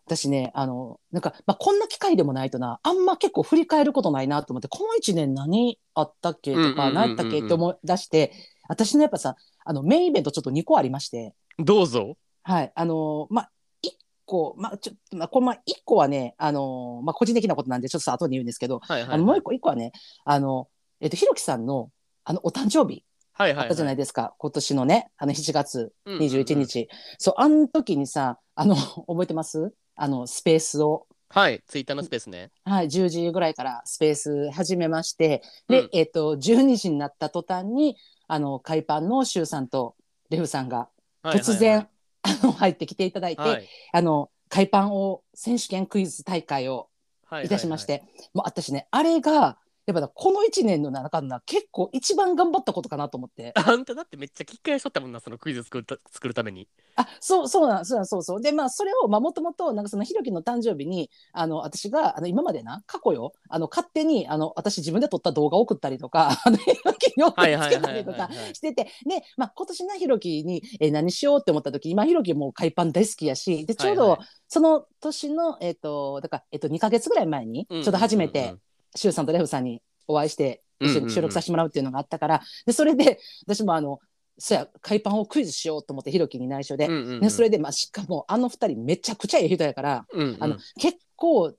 私ねあのなんか、まあ、こんな機会でもないとな。あんま結構振り返ることないなと思ってこの1年何あったっけとか何やったっけって思い出して私のやっぱさあのメインイベントちょっと2個ありまして。どうぞ。はい。あのまあ1個まあちょまあこれまあ1個はねあのまあ個人的なことなんでちょっと後に言うんですけど、はいはいあのもう1個1個はねあのえっとひろきさんのあのお誕生日。はいはいあったじゃないですか、今年のねあの7月21うん日、そうあの時にさあの 覚えてます？あのスペースを。はい。ツイッターのスペースね。はい、10時ぐらいからスペース始めまして、で、うん。えっ、と、12時になった途端に、あの、海パンのシュウさんとレフさんが突然、あの、入ってきていただいて、はい。あの、海パンを選手権クイズ大会をはい。いたしまして、もう私ね、あれが、やっぱなこの1年の中のな結構一番頑張ったことかなと思って。あんただってめっちゃきっかけしとったもんなそのクイズ作るた作るために。あそうそうなんそうなんそうそうでまあそれをまあもともとなんかそのひろきの誕生日にあの私があの今までな過去よあの勝手にあの私自分で撮った動画を送ったりとか あのひろきに送りつけたりとかしててで、まあ、今年なひろきに、えー何しようって思った時今ひろきもう海パン大好きやしでちょうど、その年のえっ、とだから、えっと2か月ぐらい前にちょっと初めて、シュウさんとレフさんにお会いして一緒に収録させてもらうっていうのがあったから、でそれで私もあのそや海パンをクイズしようと思ってひろきに内緒で、うんうんうん。ね、それで、まあ、しかもあの二人めちゃくちゃええ人やから、うんうん。あの結構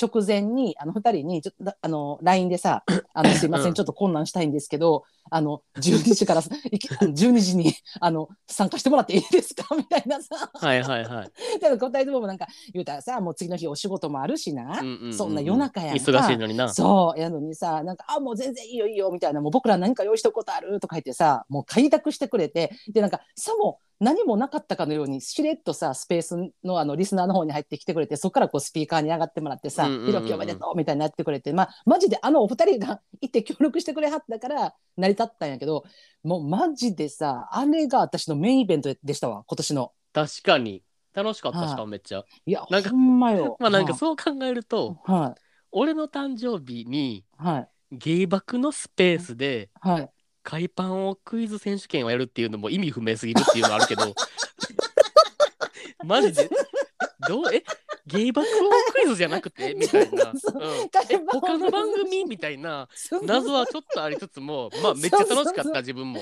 直前にあの二人にちょっとあの LINE でさ「あの すいませうん。んちょっと困難したいんですけどあの12時からいき12時にあの参加してもらっていいですか? 」みたいなさ。はいはいはい。答えてもなんか言うたらさもう次の日お仕事もあるしな、うんうんうんそんな夜中やんか。忙しいのにな。そうやのにさなんか「あもう全然いいよいいよ」みたいな「もう僕ら何か用意したことある?」とか言ってさもう開拓してくれて。でなんかさも何もなかったかのようにしれっとさスペースのあのリスナーの方に入ってきてくれてそこからこうスピーカーに上がってもらってさ「うんうんうんひろきおめでとう」みたいになってくれてまあマジであのお二人がいて協力してくれはったから成り立ったんやけどもうマジでさあれが私のメインイベントでしたわ今年の。確かに。楽しかったはいしかもめっちゃ。いやなんかほんまよ。まあなんかそう考えるとはい。俺の誕生日にはい。ゲイバクのスペースではい。海パンをクイズ選手権をやるっていうのも意味不明すぎるっていうのはあるけど マジで？どう？え？ゲイバクをクイズじゃなくて？みたいな、そううん、他の番組？みたいな謎はちょっとありつつもまあめっちゃ楽しかった自分も、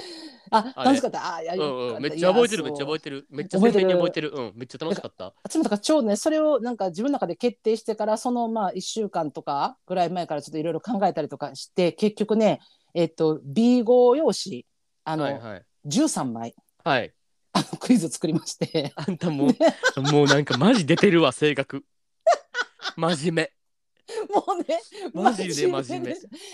あ楽しかった？あいやうんうん、めっちゃ覚えてるめっちゃ覚ええてる。めっちゃ鮮明に覚えてる。うん。めっちゃ楽しかった。私もだからちょうどねそれをなんか自分の中で決定してからそのまあ1週間とかぐらい前からちょっといろいろ考えたりとかして結局ねえっと B5 用紙あの、はいはい。13枚。はい。あのクイズ作りまして。あんたもうもうなんかマジ出てるわ性格。真面もうねマジで真面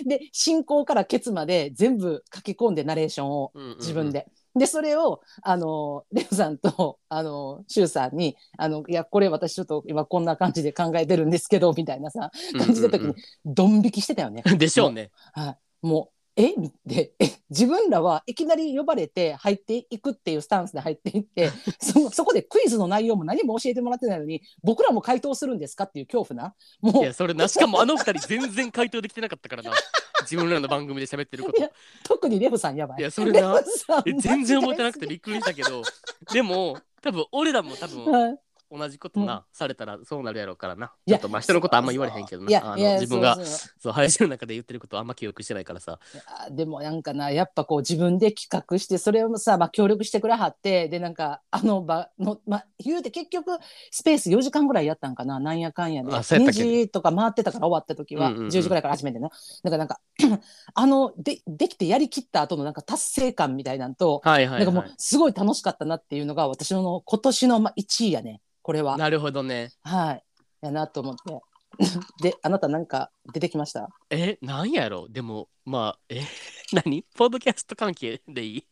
目で。進行からケツまで全部書き込んでナレーションを目、うんうんうん。自分で。でそれをあのレオさんとあのシュウさんにあの「いやこれ私ちょっと今こんな感じで考えてるんですけど」みたいなさ感じた時にドン引きしてたよね。でしょうね。はい、もうえ？みでえ自分らはいきなり呼ばれて入っていくっていうスタンスで入っていって そそこでクイズの内容も何も教えてもらってないのに僕らも回答するんですかっていう恐怖な。いもう。やそれな。しかもあの二人全然回答できてなかったからな。自分らの番組で喋ってること。特にレフさんやばい。いやそれな。全然覚えてなくてびっくりしたけど。でも多分俺らも多分はい同じことな、されたらそうなるやろうからな。いやちょっとまあ人のことあんま言われへんけどいやなあいやの自分がそうそうそう。配信の中で言ってることあんま記憶してないからさ。いやでもなんかなやっぱこう自分で企画してそれをさ、まあ、協力してくれはってでなんかあの場の、まあ、言うて結局スペース4時間ぐらいやったんかな。なんやかんやで。2あそうやったっけ？時とか回ってたから終わった時は、うんうんうん。10時ぐらいから始めてねだからなんか あのでできてやりきった後のなんか達成感みたいなんと、はいはい、なんかもうはい、すごい楽しかったなっていうのが私の今年のまあ1位やねこれは。なるほどね。はい。やなと思って。であなたなんか出てきました？え？なんやろ？でもまあえ？何？ポッドキャスト関係でいい？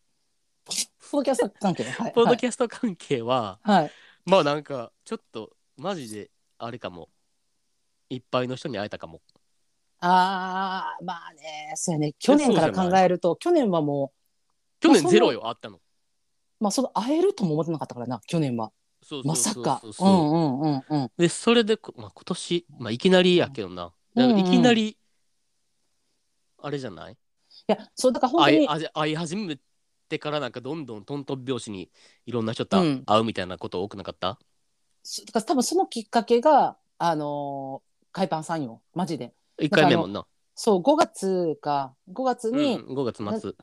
ポッドキャスト関係？はいポッドキャスト関係は、はい、はいまあなんかちょっとマジであれかも。いっぱいの人に会えたかも。ああまあねそうやね。去年から考えると去年はもまあその去年ゼロよ会ったの。うまあその会えるとも思ってなかったからな去年はそうまさか。そうんうんうんうん。でそれでこ、まあ、今年、まあ、いきなりやけどな、うんからいきなりあれじゃない？いやそうだから本当に。会いあじ会い始めてからなんかどんどんトントン拍子にいろんな人とうん会うみたいなこと多くなかった、そだから多分そのきっかけがあのー海パンさんよ。マジで。一回目もんな。そう5月か。5月うん、に、5月末。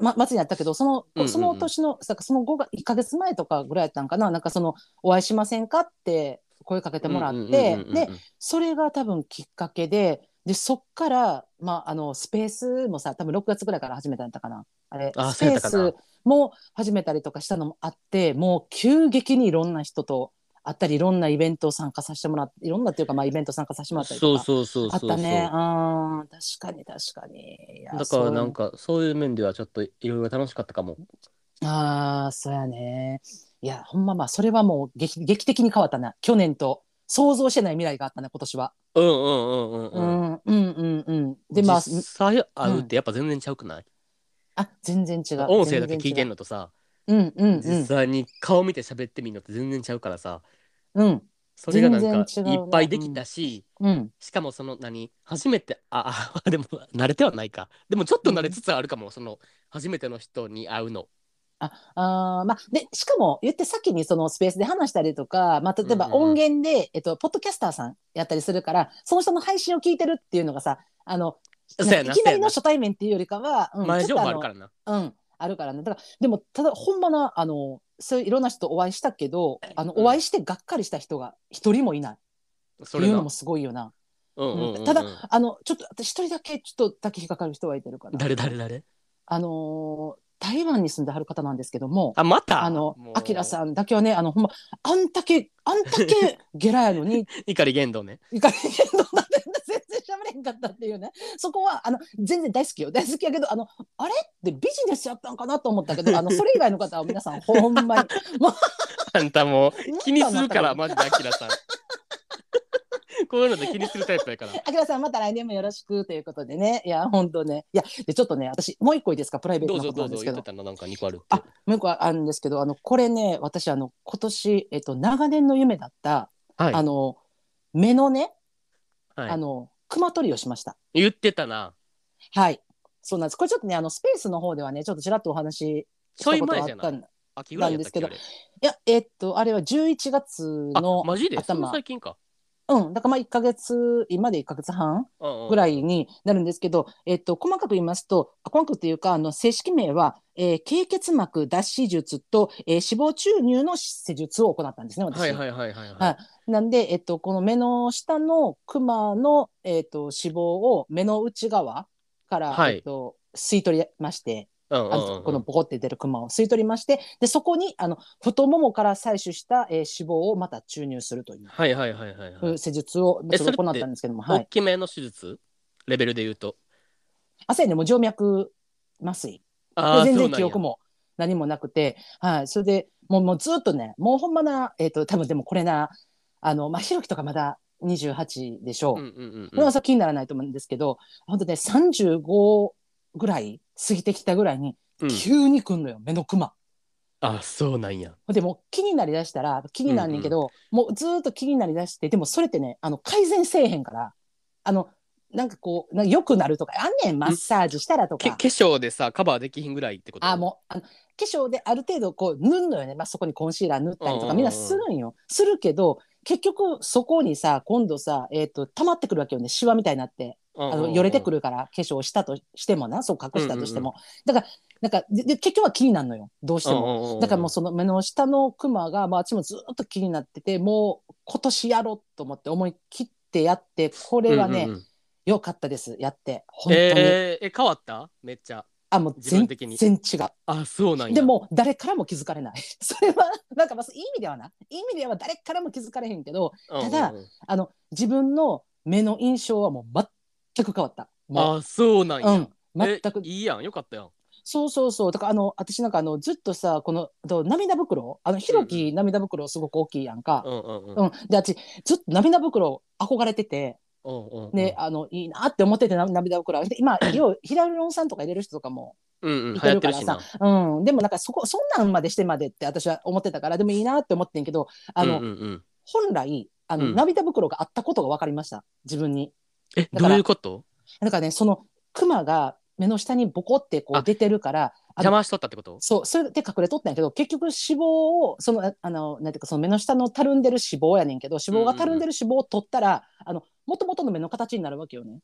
ま、末にやったけどその、うんうんうん。その年のその5月1か月前とかぐらいやったんかな？なんかそのお会いしませんか？って声かけてもらって、うんうんうんうんうんでそれが多分きっかけででそっから、まあ、あのスペースもさ多分6月ぐらいから始めたんだったかな？あれあスペースも始めたりとかしたのもあってもう急激にいろんな人と会ったりいろんなイベントを参加させてもらっていろんなっていうか、まあ、イベント参加させてもらったりとかそうそうそう。あったねうん確かに確かにだからなんかかそういう面ではちょっといろいろ楽しかったかも。ああそうやねいやほんままあそれはもう劇劇的に変わったな去年と想像してない未来があったね今年は。うんうんうんうんううん。んうんうんうんでまあ実際会うってやっぱ全然ちゃうくない、あ全然違う。音声だけ聞いてんの。のとさ、うんうんうん実際に顔見て喋ってみるのって全然ちゃうからさうん。それがなんかいっぱいできたし、うん。しかもその何初めてああ でも慣れてはないか。でもちょっと慣れつつあるかも、その初めての人に会うの。ああーまあでしかも言って先にそのスペースで話したりとか、まあ、例えばうんうんうん。音源で、えっと、ポッドキャスターさんやったりするからその人の配信を聞いてるっていうのがさあのいきなりの初対面っていうよりかは、うん前情報あるからな。うん、あるからね。だから、でも、ただ、ほんまな、あの、そういういろんな人とお会いしたけど、あの、うんお会いしてがっかりした人が一人もいない。ってそれないうのもすごいよな。うんうんうんうん。ただ、あの、ちょっと、私一人だけ、ちょっとだけ引っかかる人がいてるから。誰誰誰？あのー台湾に住んではる方なんですけども、あまた？あのアキラさんだけはね、あの、ほんま、あんだけ、あんだけゲラやのに、怒り言動ね。いかり言動だって全然喋れへんかったっていうね。そこは、あの、全然大好きよ。大好きやけど、あの、あれってビジネスやったんかなと思ったけど、あの、それ以外の方は皆さん、ほんまに。あんたもう気にするからまマジでアキラさんこういうので気にするタイプやからあきらさん、また来年もよろしくということでね。いや、本当ね。いや、で、ちょっとね、私、もう一個いいですか、プライベートなことなんですけど。うぞ言ってたのなんか2個あるあもう一個あるんですけど、あの、これね、私、あの、今年、えっと、長年の夢だった、はいあの、目のね、はいあの、熊取りをしました。言ってたなはい。そうなんです。これちょっとね、あの、スペースの方ではね、ちょっとちらっとお話ししたこと前じゃないがあったん秋ぐらいやったっけなあれいや、えっと、あれは11月あのマジで？そんな頭。最近かうん、だからまあ1ヶ月、今で1ヶ月半ぐらいになるんですけど、えっと、細かく言いますと、あ細かくっていうか、あの正式名は、えー、経血膜脱脂術と、えー脂肪注入の施術を行ったんですね、私。はいはいはいはい。はい。なんで、えっと、この目の下のクマの、えっと、脂肪を目の内側から、はい。えっと、吸い取りまして、うんうんあうん。このポコって出るクマを吸い取りまして、でそこにあの太ももから採取した、えー脂肪をまた注入するという、はいはいはいはいはい。施術を行ったんですけども、はい。大きめの手術？レベルで言うと。汗ねもう静脈麻酔。全然記憶も何もなくて、はい、それでもうもうずっとねもうほんまな、えー、と多分でもこれなあの、まあ、ひろきとかまだ28でしょう。うんうんうんこれはさ気にならないと思うんですけど本当ね35ぐらい過ぎてきたぐらいにうん。急に来んのよ、目のクマ。あそうなんや。でも気になりだしたら気になんねんけど、もうずーっと気になりだしてでもそれってねあの改善せえへんから。あのなんかこうなんか良くなるとかあんねんマッサージしたらとか。け化粧でさカバーできひんぐらいってこと？あもうあの化粧である程度こう塗んのよね、まあ、そこにコンシーラー塗ったりとうんうんうん。かみんなするんよ。するけど結局そこにさ今度さ、えー、と溜まってくるわけよね。シワみたいになってあのよれてくるるから化粧したとしてもなそう隠したとしても、だからなんかでで結局は気になるのよ。どうしても。だからもうその目の下のクマが、まあ、あっちもずっと気になっててもう今年やろうと思って思い切ってやってこれはね、うんうんうん。良かったです。やって。本当に、えー、え変わった？めっちゃ。あもう全的に。然違う。あそうなんや。でも誰からも気づかれない。それはなんかまあいい意味ではない。い意味では誰からも気づかれへんけどただうんうん。うんあの自分の目の印象はもう全く変わった。もあそうなんや、ううん全く。えいいやん。よかったやん。そうそうそう。だからあの私なんかあのずっとさこのと涙袋。あのひろき涙袋すごく大きいやんか。うんうんうん。うん、で私ずっと涙袋憧れてて、うんうんうん。ねあのいいなって思っててな涙袋。で今要はヒラルロン酸とか入れる人とかもうんうん。流いて行ってるしるからさな、うん、でもなんかそこそんなんまでしてまでって私は思ってたからでもいいなって思ってんけどあの、うんうんうん。本来あの、うん。涙袋があったことが分かりました。自分に。えどういうこと？だからねそのクマが目の下にボコってこあう出てるから邪魔しとったってこと？そうそれで隠れとったんやけど結局脂肪をそのああのなんていうかその目の下のたるんでる脂肪やねんけど脂肪がたるんでる脂肪を取ったら、あの元々の目の形になるわけよね。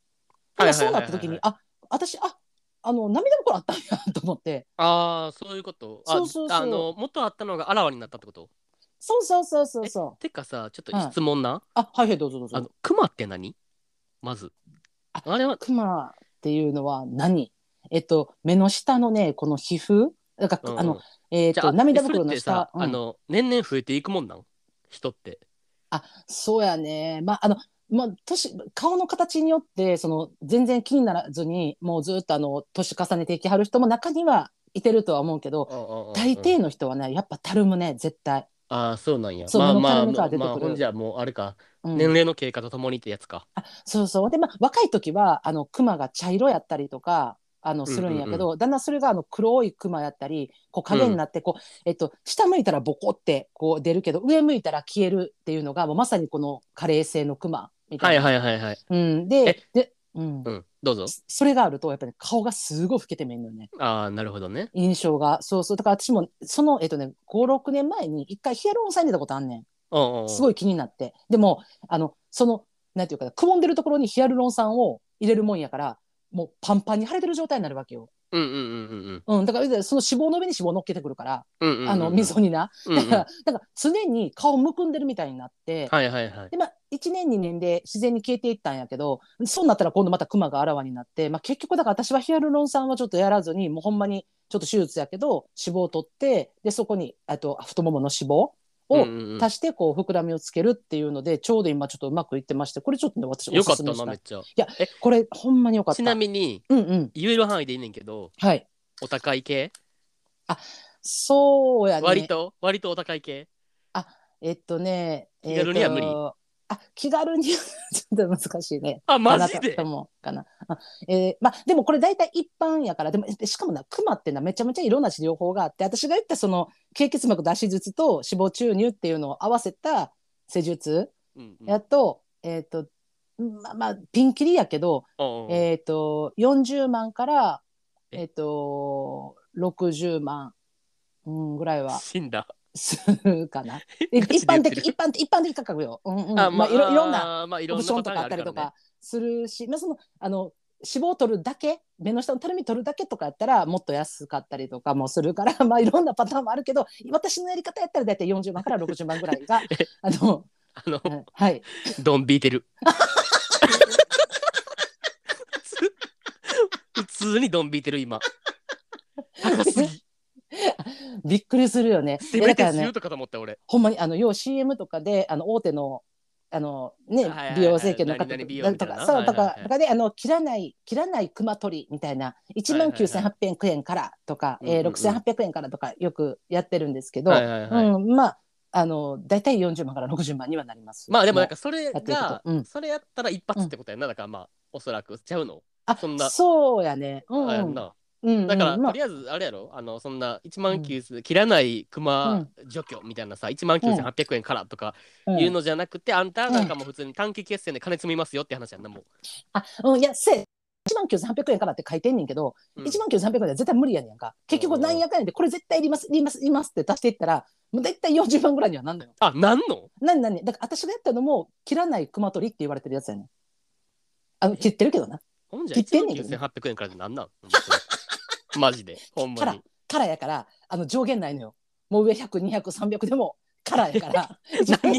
だからそうなった時にあ私ああの涙袋あったんやと思って。ああそういうこと？あそうそうそう。あの元あったのがあらわになったってこと？そうそうそうそうそう。てかさちょっと質問な、あはいはいどうぞどうぞ。あのクマって何？まず。ああれはクマっていうのは何？えっと目の下のねこの皮膚？だから、うんうん。あのえっじゃあと涙袋の下、うん。あの年々増えていくもんなん？人って。そうやね。まあ、あの、まあ、年、顔の形によって、その、全然気にならずに、もうずっとあの、年重ねていきはる人も中にはいてるとは思うけど、大抵の人はね、やっぱたるむね、絶対。ああそうなんや。そうまあまあ目のたるみから出てくる。まあほんじゃもうあれか、うん。年齢の経過とともにってやつか。あそうそう。で、まあ、若い時は、あの、クマが茶色やったりとか、あの、するんやけど、だんだんそれが、あの、黒いクマやったり、こう、影になって、こう、えっと、下向いたらボコって、こう、出るけど、上向いたら消えるっていうのが、もうまさにこの加齢性のクマみたはいいな。はいはいはいうん。で、で、うん。うん。どうぞ。それがあるとやっぱり顔がすごい老けて見えるのよね。ああなるほどね。印象が。そうそう。だから私もそのえっとね56年前に一回ヒアルロン酸入れたことあんねうんすごい気になって。でもあのそのなんていうかなくぼんでるところにヒアルロン酸を入れるもんやからもうパンパンに腫れてる状態になるわけよ、うんうんうんうんうん、だからその脂肪の上に脂肪乗っけてくるから、うんうんうん。あの溝にな。うんうん。だからだから常に顔むくんでるみたいになって、はいはいはい。でまあ、1年2年で自然に消えていったんやけどそうなったら今度またクマがあらわになって、まあ、結局だから私はヒアルロン酸はちょっとやらずにもうほんまにちょっと手術やけど脂肪を取ってでそこにあと太ももの脂肪をうんうんうん。足してこう膨らみをつけるっていうのでちょうど今ちょっとうまくいってましてこれちょっとね私およかったすすめしたなめっちゃ。これほんまによかった。ちなみにうんうん。言える範囲でいいねんけどはい。お高い系？そうやね。割と？割とお高い系？えっとね気軽には無理。えっとあ気軽にはちょっと難しいね。あマかジで？なとと思うかな。あえーまあ、でもこれ大体一般やからでもでしかもなクマってなめちゃめちゃいろんな治療法があって私が言ったその経血膜脱脂術と脂肪注入っていうのを合わせた施術うんうん。やと,、えっ、とまあまあピンキリやけど、うんうんえっ、と40万からえ？えっ、と60万、うん、ぐらいは。死んだするかな。一般的一般的一般的価格よ。うんうん。あまあいろいろんなあーまあいろオプションとかあったりとかするし、まあ、そのあの脂肪を取るだけ目の下のたるみ取るだけとかやったらもっと安かったりとかもするから まあいろんなパターンもあるけど私のやり方やったら大体40万から60万ぐらいが あの、あのうんはい。ドン引いてる。普通普通にドン引いてる今。高すぎびっくりするよね。せめてするとかと思った俺。ほんまにあの要 CM とかであの大手のあのね、美容整形の方とかそうとかとかであの切らない切らない熊取りみたいな1万9800円からとか、えーうんうん。うん6800円からとかよくやってるんですけど、はいはいはい。うん、まああの大体40万から60万にはなります。まあでもなんかかそれがうん。それやったら一発ってことやな。だからまあおそらくちゃうの。あそんな。そうやね。うん、うん。だから、まあとりあえずあれやろ？あのそんな1万9切らない熊除去みたいなさ、1万9800円からとかうんいうのじゃなくて、あんたなんかも普通に短期決戦で金積みますよって話やんなもう。あ、うん、いや、せい。1万9800円からって書いてんねんけど、うん1万9800円では絶対無理やねんか。結局、なんやかんやで、これ絶対いります、いります、いりますって足していったら、もう絶対40万ぐらいにはなんのよ。あなんの？なになにだから私がやったのも、切らない熊取りって言われてるやつやねん。あの、切ってるけどな。ほんじゃ1万切ってんねんけどね9800円からでなんなん？マジでほんまに。からやから、あの、上限ないのよ。もう上100、200、300でも、からやから。何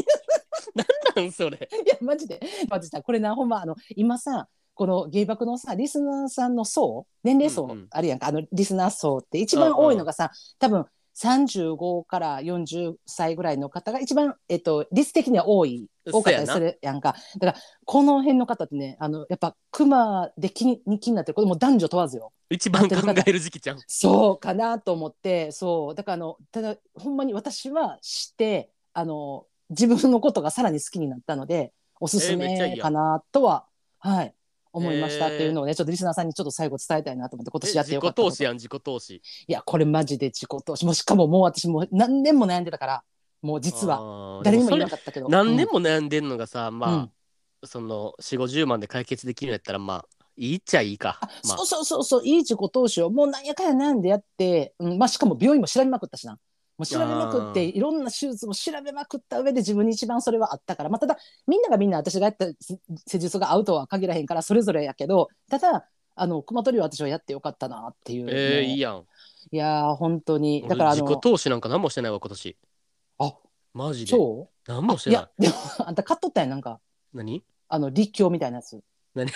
なんなんそれ。いや、マジで。マジで。これな、ほんま、あの、今さ、この芸爆のさ、リスナーさんの層、年齢層うんうんあるやんか、あの、リスナー層って一番多いのがさ、多分、35から40歳ぐらいの方が一番、えっと、率的には多い、多かったりするやんか。だから、この辺の方ってね、あの、やっぱ、熊で気に気になってることも男女問わずよ。一番考える時期じゃん。そうかなと思って、そう。だから、あの、ただ、ほんまに私は知って、あの、自分のことがさらに好きになったので、おすすめかなとは、はい、思いましたえーっていうのをね、ちょっとリスナーさんにちょっと最後伝えたいなと思って、今え年やってよか自ったこと。己投資やん自己投資。いや、これマジで自己投資。もうしかももう私もう何年も悩んでたから、もう実は、は誰にも言えなかったけど。何年も、も悩んでんのがさ、まあ、うんその4 5 0万で解決できるんやったらまあいいっちゃいいか。まあそうそうそうそう、いい自己投資をもうなんやかんや悩んでやって、うん、まあしかも病院も調べまくったしな。もう調べまくって、いろんな手術も調べまくった上で自分に一番それはあったから、まあ、ただ、みんながみんな私がやった施施術が合うとは限らへんから、それぞれやけど、ただ、あの、熊取りは私はやってよかったなっていう。えー、いいやん。いやー、本当に。だから、あ俺自己の、投資なんか何もしてないわ今年。あマジで。そう？何もしてないいや。、でも、あんた買っとったやん、なんか、何？あの、立教みたいなやつ。何？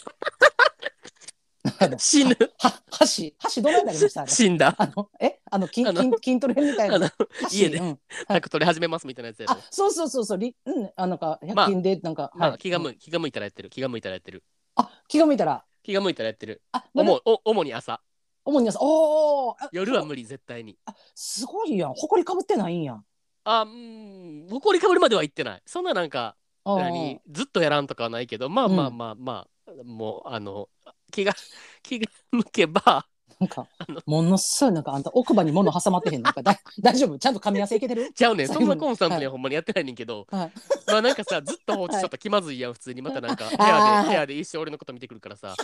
死ぬは、箸、箸どないなりました？あ れ死んだ。あの、え？あの、筋あの筋筋トレみたいあのな。箸家でうん早く取り始めますみたいなやつやろあ、。そうそうそうそう、りうん、あなんかまあ100均でなんか、まあ、はい気が向い気が向いたらやってる。気が向いたらやってる。あ、気が向いたら、気が向いたらやってる。あ、まだ主お主に朝。主に朝、おお、あ夜は無理、絶対に。あ、すごいやん、埃かぶってないんやん。あ、うん、ほこりかぶりまでは行ってない。そんななんか、あー何ずっとやらんとかはないけど、まあまあうんまあまあ、もう、あの、気が、気が向けば、なんかものすごい、なんかあんた奥歯に物挟まってへん。なんかだ 大丈夫？ちゃんと噛み合わせいけてる？ちゃうねん、そんなコンスタントにははほんまにやってないねんけど、はい。まあなんかさ、ずっと放置しとったら気まずいやん、普通に。またなんか、部屋で、部屋で一生俺のこと見てくるからさ。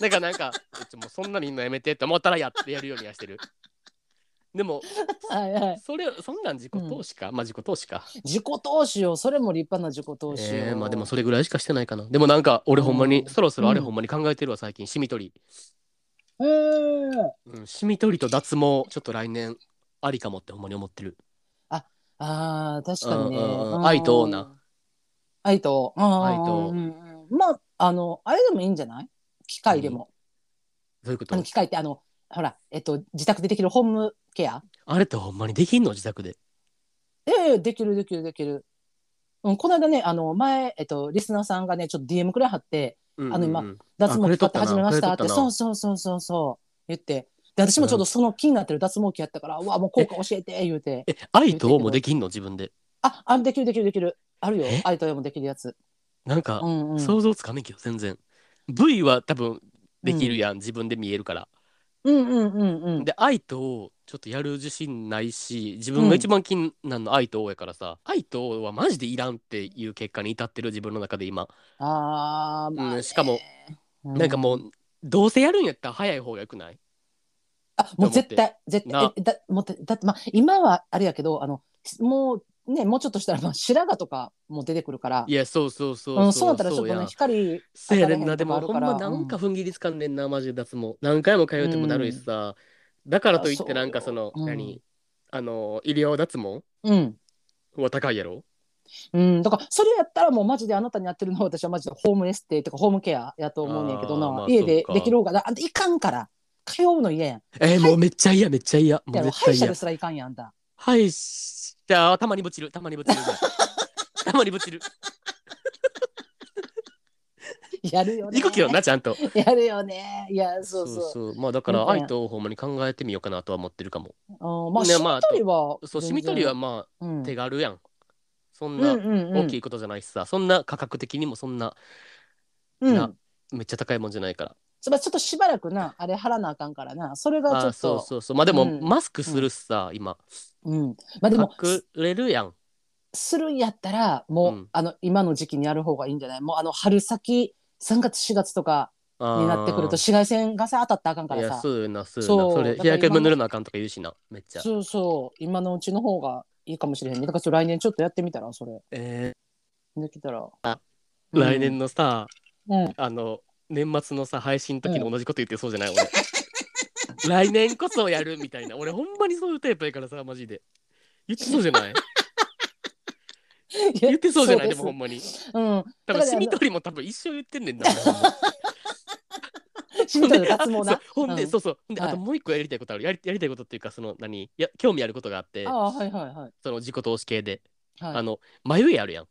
だからなんか、えちょもうそんなにいんのやめてって思ったらやってやるようにはしてる。でも、はいはい。それ、そんなん自己投資か、まあ自己投資か。自己投資を、それも立派な自己投資を。えー、まあでもそれぐらいしかしてないかな。でもなんか、俺ほんまに、うんそろそろあれうんほんまに考えてるわ、最近、シミ取り。えー、うん、シミ取りと脱毛、ちょっと来年、ありかもってほんまに思ってる。ああ、確かにね。うんうん愛とな。愛と。うん愛とうんうんうんまあ、あの、あれでもいいんじゃない？機械でも。どういうこと？あの機械って、あの、ほら、えっと、自宅でできるホームケア？あれってほんまにできんの？自宅で。ええできるできるできる。うん、この間ね、あの、前、えっと、リスナーさんがね、ちょっと DM くらい貼って、うんうんうんあの今脱毛使って始めましたって、そうそうそうそうそう、言って。で、私もちょっとその気になってる脱毛器やったから、うわ、もう効果教えて、言うて。え、愛ともできんの？自分で。あ、あ、できるできるできる。あるよえ？愛とよもできるやつ。なんかう、んうん。想像つかめんけど、全然。V は多分できるやん、自分で見えるから。うんうんうんうん。で、愛とちょっとやる自信ないし、自分が一番気になるの愛とやからさ、愛とはマジでいらんっていう結果に至ってる自分の中で今。ああ、まあね。うんしかも、うなんかもう、どうせやるんやったら早い方がよくない？あ、もう絶対、絶対な、えだ、もうて、だって、まあ、今はあれやけど、あの、もう、ね、もうちょっとしたら、まあ、白髪とかも出てくるから。いや、そうそうそううん、そそううなったら、ちょっとね、光。せやねんな、でもほんまなんか踏ん切りつかんねんな、マジで脱毛。何回も通ってもだるいしさ。だからといってなんかその、う何？あの、医療脱毛？うん。は高いやろ？うん、だから、それやったら、もうマジであなたにやってるのは、私はマジでホームエステとか、ホームケアやと思うねんけどな、まあ家でできる方が、あんたいかんから。通うの嫌やん。えーもうめっちゃ嫌、めっちゃ嫌。もいうやろ絶対嫌歯医者で。すらいかんやん、あんた。歯医者はたまにぶちる、たまにぶちる。たまにぶちる。やるよね。行くけどな、ちゃんと。やるよね。いや、そうそう。まあだから愛とほんまに考えてみようかなとは思ってるかも。うん、まあ、ねまあしみは。そう、しみ取りはま全然、あ手軽やん。そんうん、うなんうんうん。大きいことじゃないしさ、そんな価格的にもそんなうんなめっちゃ高いもんじゃないから。ちょっとしばらくなあれ貼らなあかんからなそれがちょっとあそうそうそうまあでも、うんマスクするしさ、今うん、まあでも隠れるやん。するんやったらもう、うん。あの今の時期にやる方がいいんじゃない？もうあの春先3月4月とかになってくると紫外線がさ当たったらあかんかいやらさそうやなそうやそう。なそれだから日焼け止め塗るなあかんとか言うしなめっちゃ。そうそう。今のうちの方がいいかもしれへんね。だから来年ちょっとやってみたらそれ。えできたら。あうん。来年のさ、うん。あの年末のさ配信の時の同じこと言ってそうじゃない、俺 来年こそやるみたいな。俺ほんまにそういうタイプやからさマジで。言ってそうじゃない？言ってそうじゃない？でもほんまに。うん。多だから分しみ取りも多分一生言ってんねんな。しみ取りの脱毛な。ほんで、うんそうそう。で、はいあともう一個やりたいことある。やりやりたいことっていうかその何？いや興味あることがあって。ああはいはいはい。その自己投資系で、はい。あの眉毛あるやん。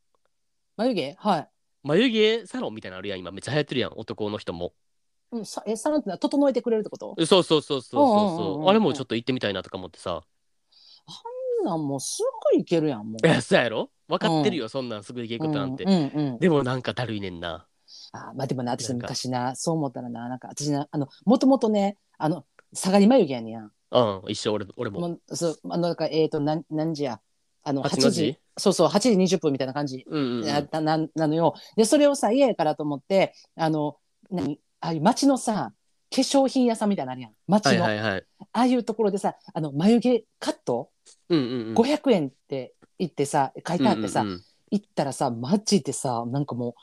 眉毛？はい。眉毛サロンみたいなのあるやん。今めっちゃ流行ってるやん。男の人もうんさえサロンってのは整えてくれるってこと？えそうそうそうそうそう。うんうんうんうんそうあれもちょっと行ってみたいなとか思ってさ。そんなんもうすぐいけるやんもう。いやそうやろ？分かってるよ、そんなんすぐ行けることなんて、うんうんうんでもなんかだるいねんな。あまあでもなんか。昔なそう思ったらななんか私なあのもともとねあの下がり眉毛やねん。やんうん一緒俺俺も。もうそうあのなんかえっ、となん何時や？あの8 8の時。字そうそう8時20分みたいな感じ。うんうんうん。なななのよ。でそれをさ家やからと思ってあの何？ああいう街のさ化粧品屋さんみたいなのあるやん。街の、はいはいはい。ああいうところでさあの眉毛カット？うんうんうん。500円って言ってさ書いてあってさ、うんうんうん。行ったらさマジでさなんかもう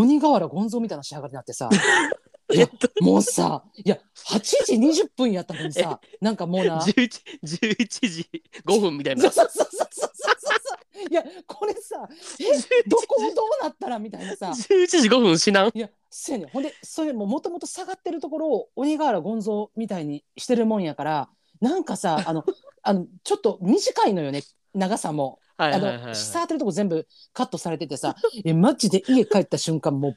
鬼瓦権蔵みたいな仕上がりになってさ いやえっと？もうさいや8時20分やったのにさなんかもうなそう11 11時5分みたいな。そうそうそうそうそうそういやこれさえどこをどうなったらみたいなさ。11時5分しなん？いやそうやねん。ほんでそれももともと下がってるところを鬼瓦権蔵みたいにしてるもんやからなんかさ あのあのちょっと短いのよね長さも。あはいはいはいはい。の下当てるとこ全部カットされててさえマジで家帰った瞬間も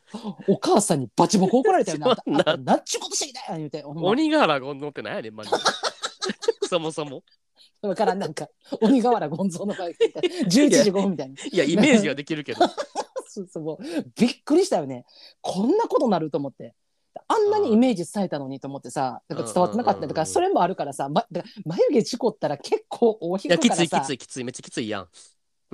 うお母さんにバチボコ怒られたよな。な。ああなんちゅうことしてきたやん言うて鬼瓦ゴンノって何やねんマジで。そもそも。わからんなんか鬼瓦ゴンゾーの場合みたいな11時5分みたいないやイメージはできるけど そうもうびっくりしたよね。こんなことなると思って。あんなにイメージ伝えたのにと思ってさなんか伝わってなかったりとかそれもあるからさ、ま、だから眉毛事故ったら結構大引いやきついきついきついめっちゃきついやん。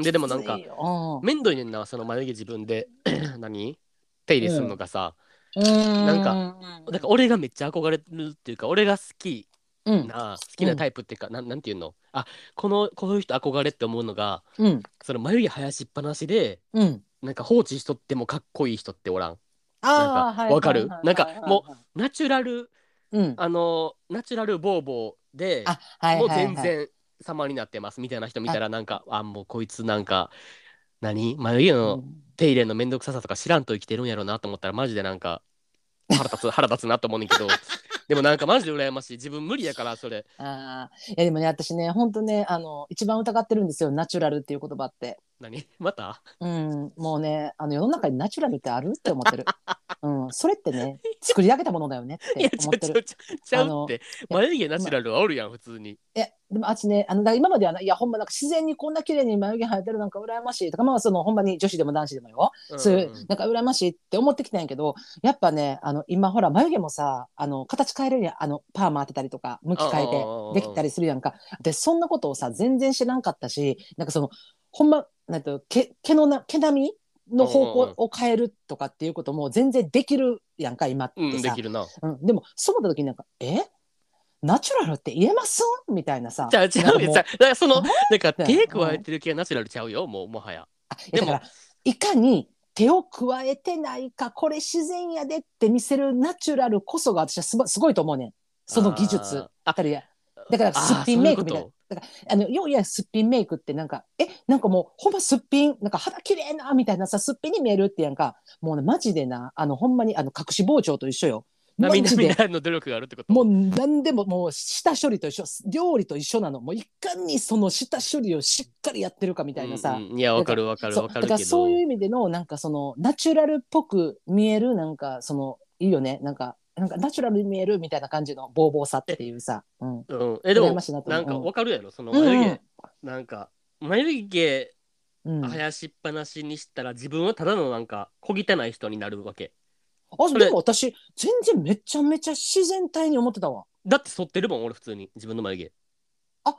ででもなんかきついねん。なその眉毛自分で 何？手入れするのがさ、うん。なんかだから俺がめっちゃ憧れるっていうか俺が好きうん。な好きなタイプっていうか、なんなんていうの？あこのこういう人憧れって思うのがうん。その眉毛生やしっぱなしでうんなんか放置しとってもかっこいい人っておらん？ああなんかわかる？なんかもうナチュラルうん。あのナチュラルボーボーであはいもうはい。はい全然様になってます。みたいな人見たらなんかあもうこいつなんか何？眉毛の手入れのめんどくささとか知らんと生きてるんやろうなと思ったらマジでなんか腹立つ 腹立つなと思うねんけど。でもなんかマジで羨ましい。自分無理やからそれ。ああいやでもね私ね本当ねあの一番疑ってるんですよナチュラルっていう言葉って。何？また？うん、もうねあの世の中にナチュラルってあるって思ってる。うん、それってね作り上げたものだよねっ いやて思ってる。ちょちゃあのうって。眉毛ナチュラルはおるやん普通に。えでもあっちねあのだから今まではないやほんまなんか自然にこんな綺麗に眉毛生えてるなんか羨ましいとかまあそのほんまに女子でも男子でもよ、そういうなんか羨ましいって思ってきたんやけどやっぱねあの今ほら眉毛もさあの形変えれるやんあのパーマ当てたりとか向き変えてできたりするやんか。でそんなことをさ全然知らんかったしなんかそのほんまなんていうの毛毛のな毛並みの方向を変えるとかっていうことも全然できるやんか今ってうんでさ、きるな。うん、でもそう思った時になんかえ？ナチュラルって言えます？みたいなさ。ちゃうちゃう。なんかもう。よだからそのなんかうん。手加えてる系はナチュラルちゃうよもうもはや。あいやだからいかに手を加えてないかこれ自然やでって見せるナチュラルこそが私はすごすごいと思うねん。その技術。ああたりやだからすっぴんメイクみたいな。だからあのよういやすっぴんメイクってなんかえなんかもうほんますっぴんなんか肌綺麗なみたいなさすっぴんに見えるってやんか。もうねマジでなあのほんまにあの隠し包丁と一緒よ。みなジで。の努力があるってこと？もう何でももう下処理と一緒。料理と一緒なの。もういかにその下処理をしっかりやってるかみたいなさ、うんうんいやわかるわかるそうだからわかるけど。そういう意味でのなんかそのナチュラルっぽく見えるなんかそのいいよね。なんかなんかナチュラルに見えるみたいな感じのボーボーさっていうさ、うん、うん、えでもなんなかわかるやろそのうん。眉毛、なんか眉毛うん、生やしっぱなしにしたら自分はただのなんか小汚い人になるわけ。あでも私全然めちゃめちゃ自然体に思ってたわ。だって剃ってるもん俺普通に。自分の眉毛。あ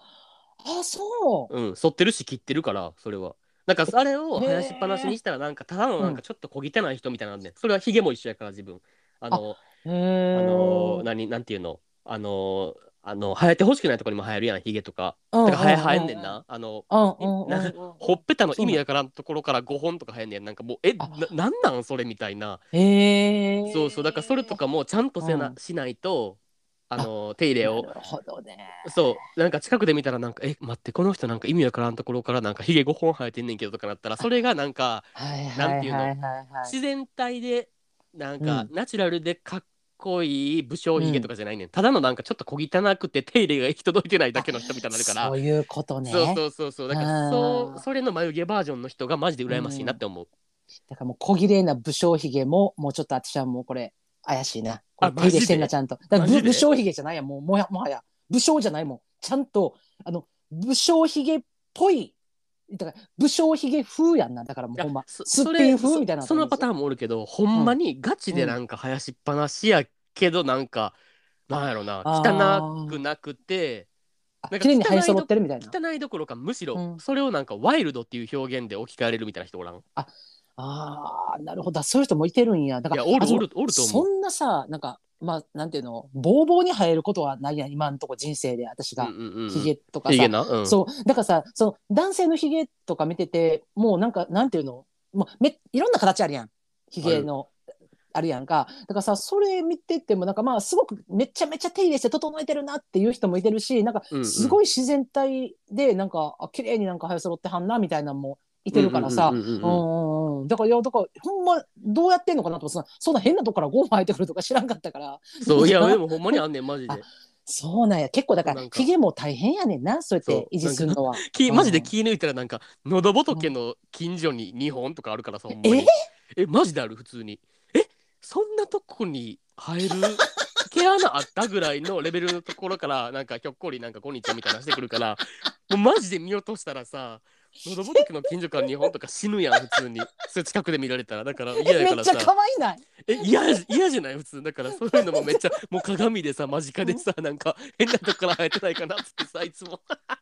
そう。うん剃ってるし切ってるからそれは。なんかあれを生やしっぱなしにしたらなんかただのなんかちょっと小汚い人みたいなんで、それはヒゲも一緒やから自分。あのへあえの何なんていうの？あのあの生えてほしくないところにも生えるやんヒゲとか。だから生え生えんねんな。あのうんうんうん。なほっぺたの意味やからんところから5本とか生えんねん。なんかもうえなあ。なんなんそれみたいな。へえそうそうだからそれとかもちゃんとせな、うん。しないとあの手入れを。なるほどね。そう。なんか近くで見たらなんかえ待ってこの人なんか意味わからんところからなんかヒゲ5本生えてんねんけどとかなったらそれがなんかなんていうの？自然体でなんかうナチュラルでかっこいい武将ヒゲとかじゃないねん、ただのなんかちょっと小汚くて手入れが行き届いてないだけの人みたいになるから。そういうことね。そうそうそう。そうだからそうそれの眉毛バージョンの人がマジで羨ましいなって思う、だからもう小綺麗な武将髭ももうちょっと私はもうこれ怪しいな。これあ手入れしてんなちゃんと。だから武将髭じゃないやもうもやもはや。武将じゃないもん。ちゃんとあの武将髭っぽいだから武将髭風やんな。だからもうほんまそすっぴん風みたいなそそのパターンもおるけどほんまにガチでなんか生やしっぱなしやけどなんか、なんやろな汚くなくてなんか綺麗に生え揃ってるみたいな。汚いどころかむしろうん。それをなんかワイルドっていう表現で置き換えれるみたいな人おらん、あーなるほど。そういう人もいてるんや。だからいやおるおるおると思う。そんなさなんかまあなんていうのボーボーに生えることはないやん今のとこ人生で私が。うんうんうんヒゲとかさ、うん、そう。だからさその男性のヒゲとか見ててもうなんかなんていうのもうめいろんな形あるやん。ヒゲの。あるやんか。だからさそれ見ててもなんかまあすごくめちゃめちゃ手入れして整えてるなっていう人もいてるしなんかうんうん。すごい自然体でなんかあ綺麗になんか生え揃ってはんなみたいなのもいてるからさ。だからいやだからほんまどうやってんのかなと思ってそんなそんな変なとこからゴー生えてくるとか知らんかったから。そういやでもほんまにあんねんマジで。あそうなんや。結構だからなんか。ヒゲも大変やねんなそうやって維持するのは。気うん。マジで気抜いたらなんか喉仏の近所に2本とかあるからさえ？えマジである？普通に。え？そんなとこに生える 毛穴あったぐらいのレベルのところからなんかひょっこりなんかこんにちはみたいなのしてくるからもうマジで見落としたらさ喉仏の近所から2本とか死ぬやん普通に。それ近くで見られたら。だから嫌やめっちゃからさ可愛いない？え嫌じ嫌じゃない？普通。だからそういうのもめっちゃもう鏡でさ間近でさなんか変なとこから生えてないかなっつってさいつも。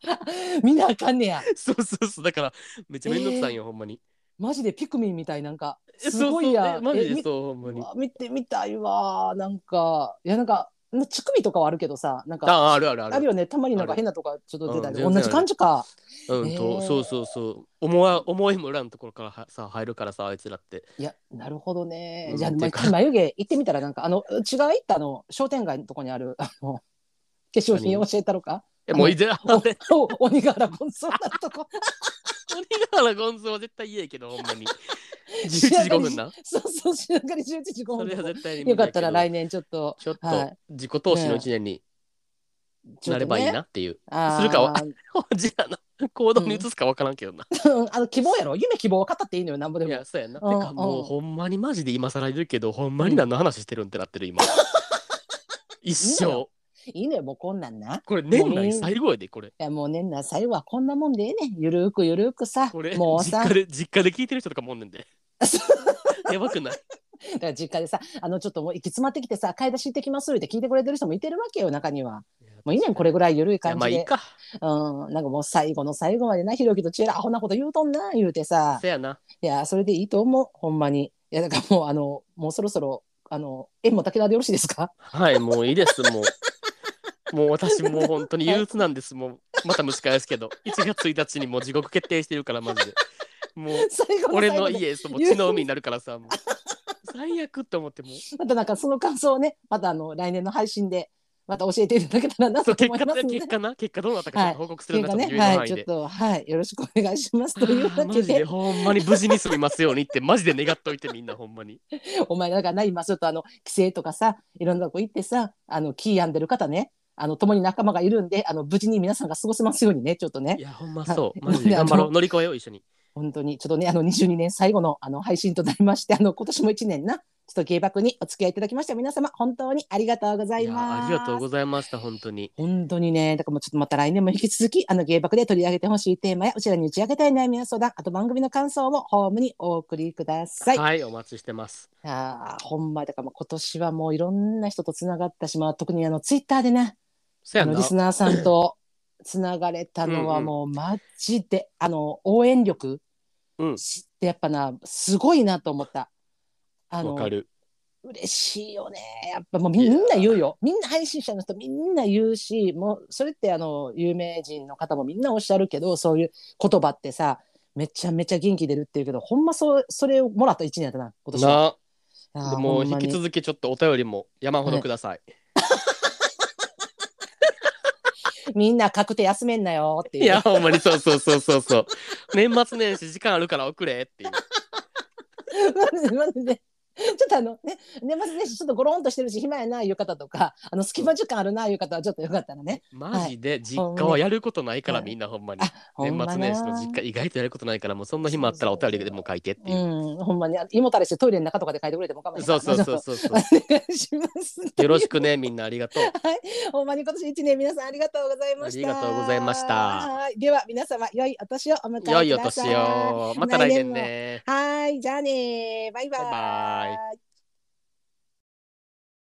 見なあかんねや。そうそうそう。だからめっちゃめんどくさいよ、ほんまに。マジでピクミンみたいなんかえすごいやそうそうえマジでそうほんまに。見てみたいわなんかいやなんか乳首とかはあるけどさなんかああるあるある。あるよね。たまになんか変なとこちょっと出たり、うん同じ感じか。うんと、えー。そうそうそう。思わ思いもよらんところからはさ入るからさあいつらって。いやなるほどね、うんじゃあ眉毛行ってみたらなんかあのう？ちが行ったあの商店街のとこにあるあの化粧品教えたろか？えもういずれ鬼柄ゴンソーなとこ。鬼瓦ゴンゾ は絶対嫌やけどほんまに。11時5分な。そうそう仕上がり11時5それは分絶対によかったら来年年ちょっとちょっとはい。自己投資の一年になればいいなっていう、あー。するかは じゃあな。行動に移すかわからんけどな、あの希望やろ？夢希望は語っていいのよなんぼでも。いやそうやな、うん。てかもううん。ほんまにマジで今更いるけどほんまに何の話してるんってなってる今。一生いいのよもうこんなんな。いこれ年内最後やでこれ。やもう年内最後はこんなもんでええねん。ゆるーくゆるーくさ。これもうさ実家で実家で聞いてる人とかもおんねんで。やばくない？だから実家でさあのちょっともう行き詰まってきてさ買い出し行ってきますって聞いてくれてる人もいてるわけよ中には。もういいねんこれぐらいゆるい感じで。まあいいか。うん。なんかもう最後の最後までなひろきとちえらアホなこと言うとんな言うてさ。せやな。いやそれでいいと思うほんまに。いやだからもうあのもうそろそろあの縁も武田でよろしいですか？はいもういいですもうもう私もう本当に 憂鬱なんです。もうまた蒸し返すけど。1月1日にもう地獄決定してるからマジで。もう俺の家そうもう血の海になるからさもう。最悪って思ってもう。またなんかその感想をねまたあの来年の配信でまた教えていただけたらなとそう結果思います結果な結果どうなったか報告する結果ねなちょっと言える範囲で。はいちょっとはいよろしくお願いします。というわけで。ほんまに無事に済みますようにってマジで願っといてみんなほんまに。お前だからな今ちょっとあの帰省とかさいろんなとこ行ってさあの気病んでる方ねあの共に仲間がいるんであの無事に皆さんが過ごせますようにねちょっとね。いやほんまそう。はい。マジで。頑張ろう。乗り越えよう一緒に。本当に。ちょっとねあの22年最後のあの配信となりましてあの今年も1年なと芸爆にお付き合いいただきました皆様本当にありがとうございます。ありがとうございました本当に本当にね、だからもうちょっとまた来年も引き続き、あの芸爆で取り上げてほしいテーマや、うちらに打ち明けたい悩みや相談、あと番組の感想もホームにお送りください。はいお待ちしてますあーほんまだからもう今年はもういろんな人とつながったし、まあ、特にあのツイッターでね、あそやなのリスナーさんとつながれたのはうんうんもうマジで、あの応援力うんってやっぱなすごいなと思った。あのわかる。嬉しいよね。やっぱもうみんな言うよ。みんな配信者の人みんな言うしもうそれってあの有名人の方もみんなおっしゃるけどそういう言葉ってさめちゃめちゃ元気出るっていうけどほんまそうそれをもらった一年やったな今年は。な。でも引き続きちょっとお便りも山ほどください、みんな確定休めんなよっていう。いやほんまに。そうそうそうそうそう。年末年始時間あるから送れっていう。マジでで ちょっとあのね年末年始ちょっとゴロンとしてるし暇やないう方とかあの隙間時間あるないう方はちょっとよかったらね。マジで実家はやることないから、はいみんなほんまに、年末年始の実家意外とやることないからもうそんな暇あったらお便りでも書いてっていう、うんほんまにあ胃もたれしてトイレの中とかで書いてくれても構いそうそうそうう。そうそうお願いします。よろしくねみんなありがとうほんまに今年一年皆さんありがとうございました。ありがとうございましたはい、では皆様良いお年をお迎えください。良いお年をまた来年ねはい、じゃあねバイバイ。バイバイ Bye.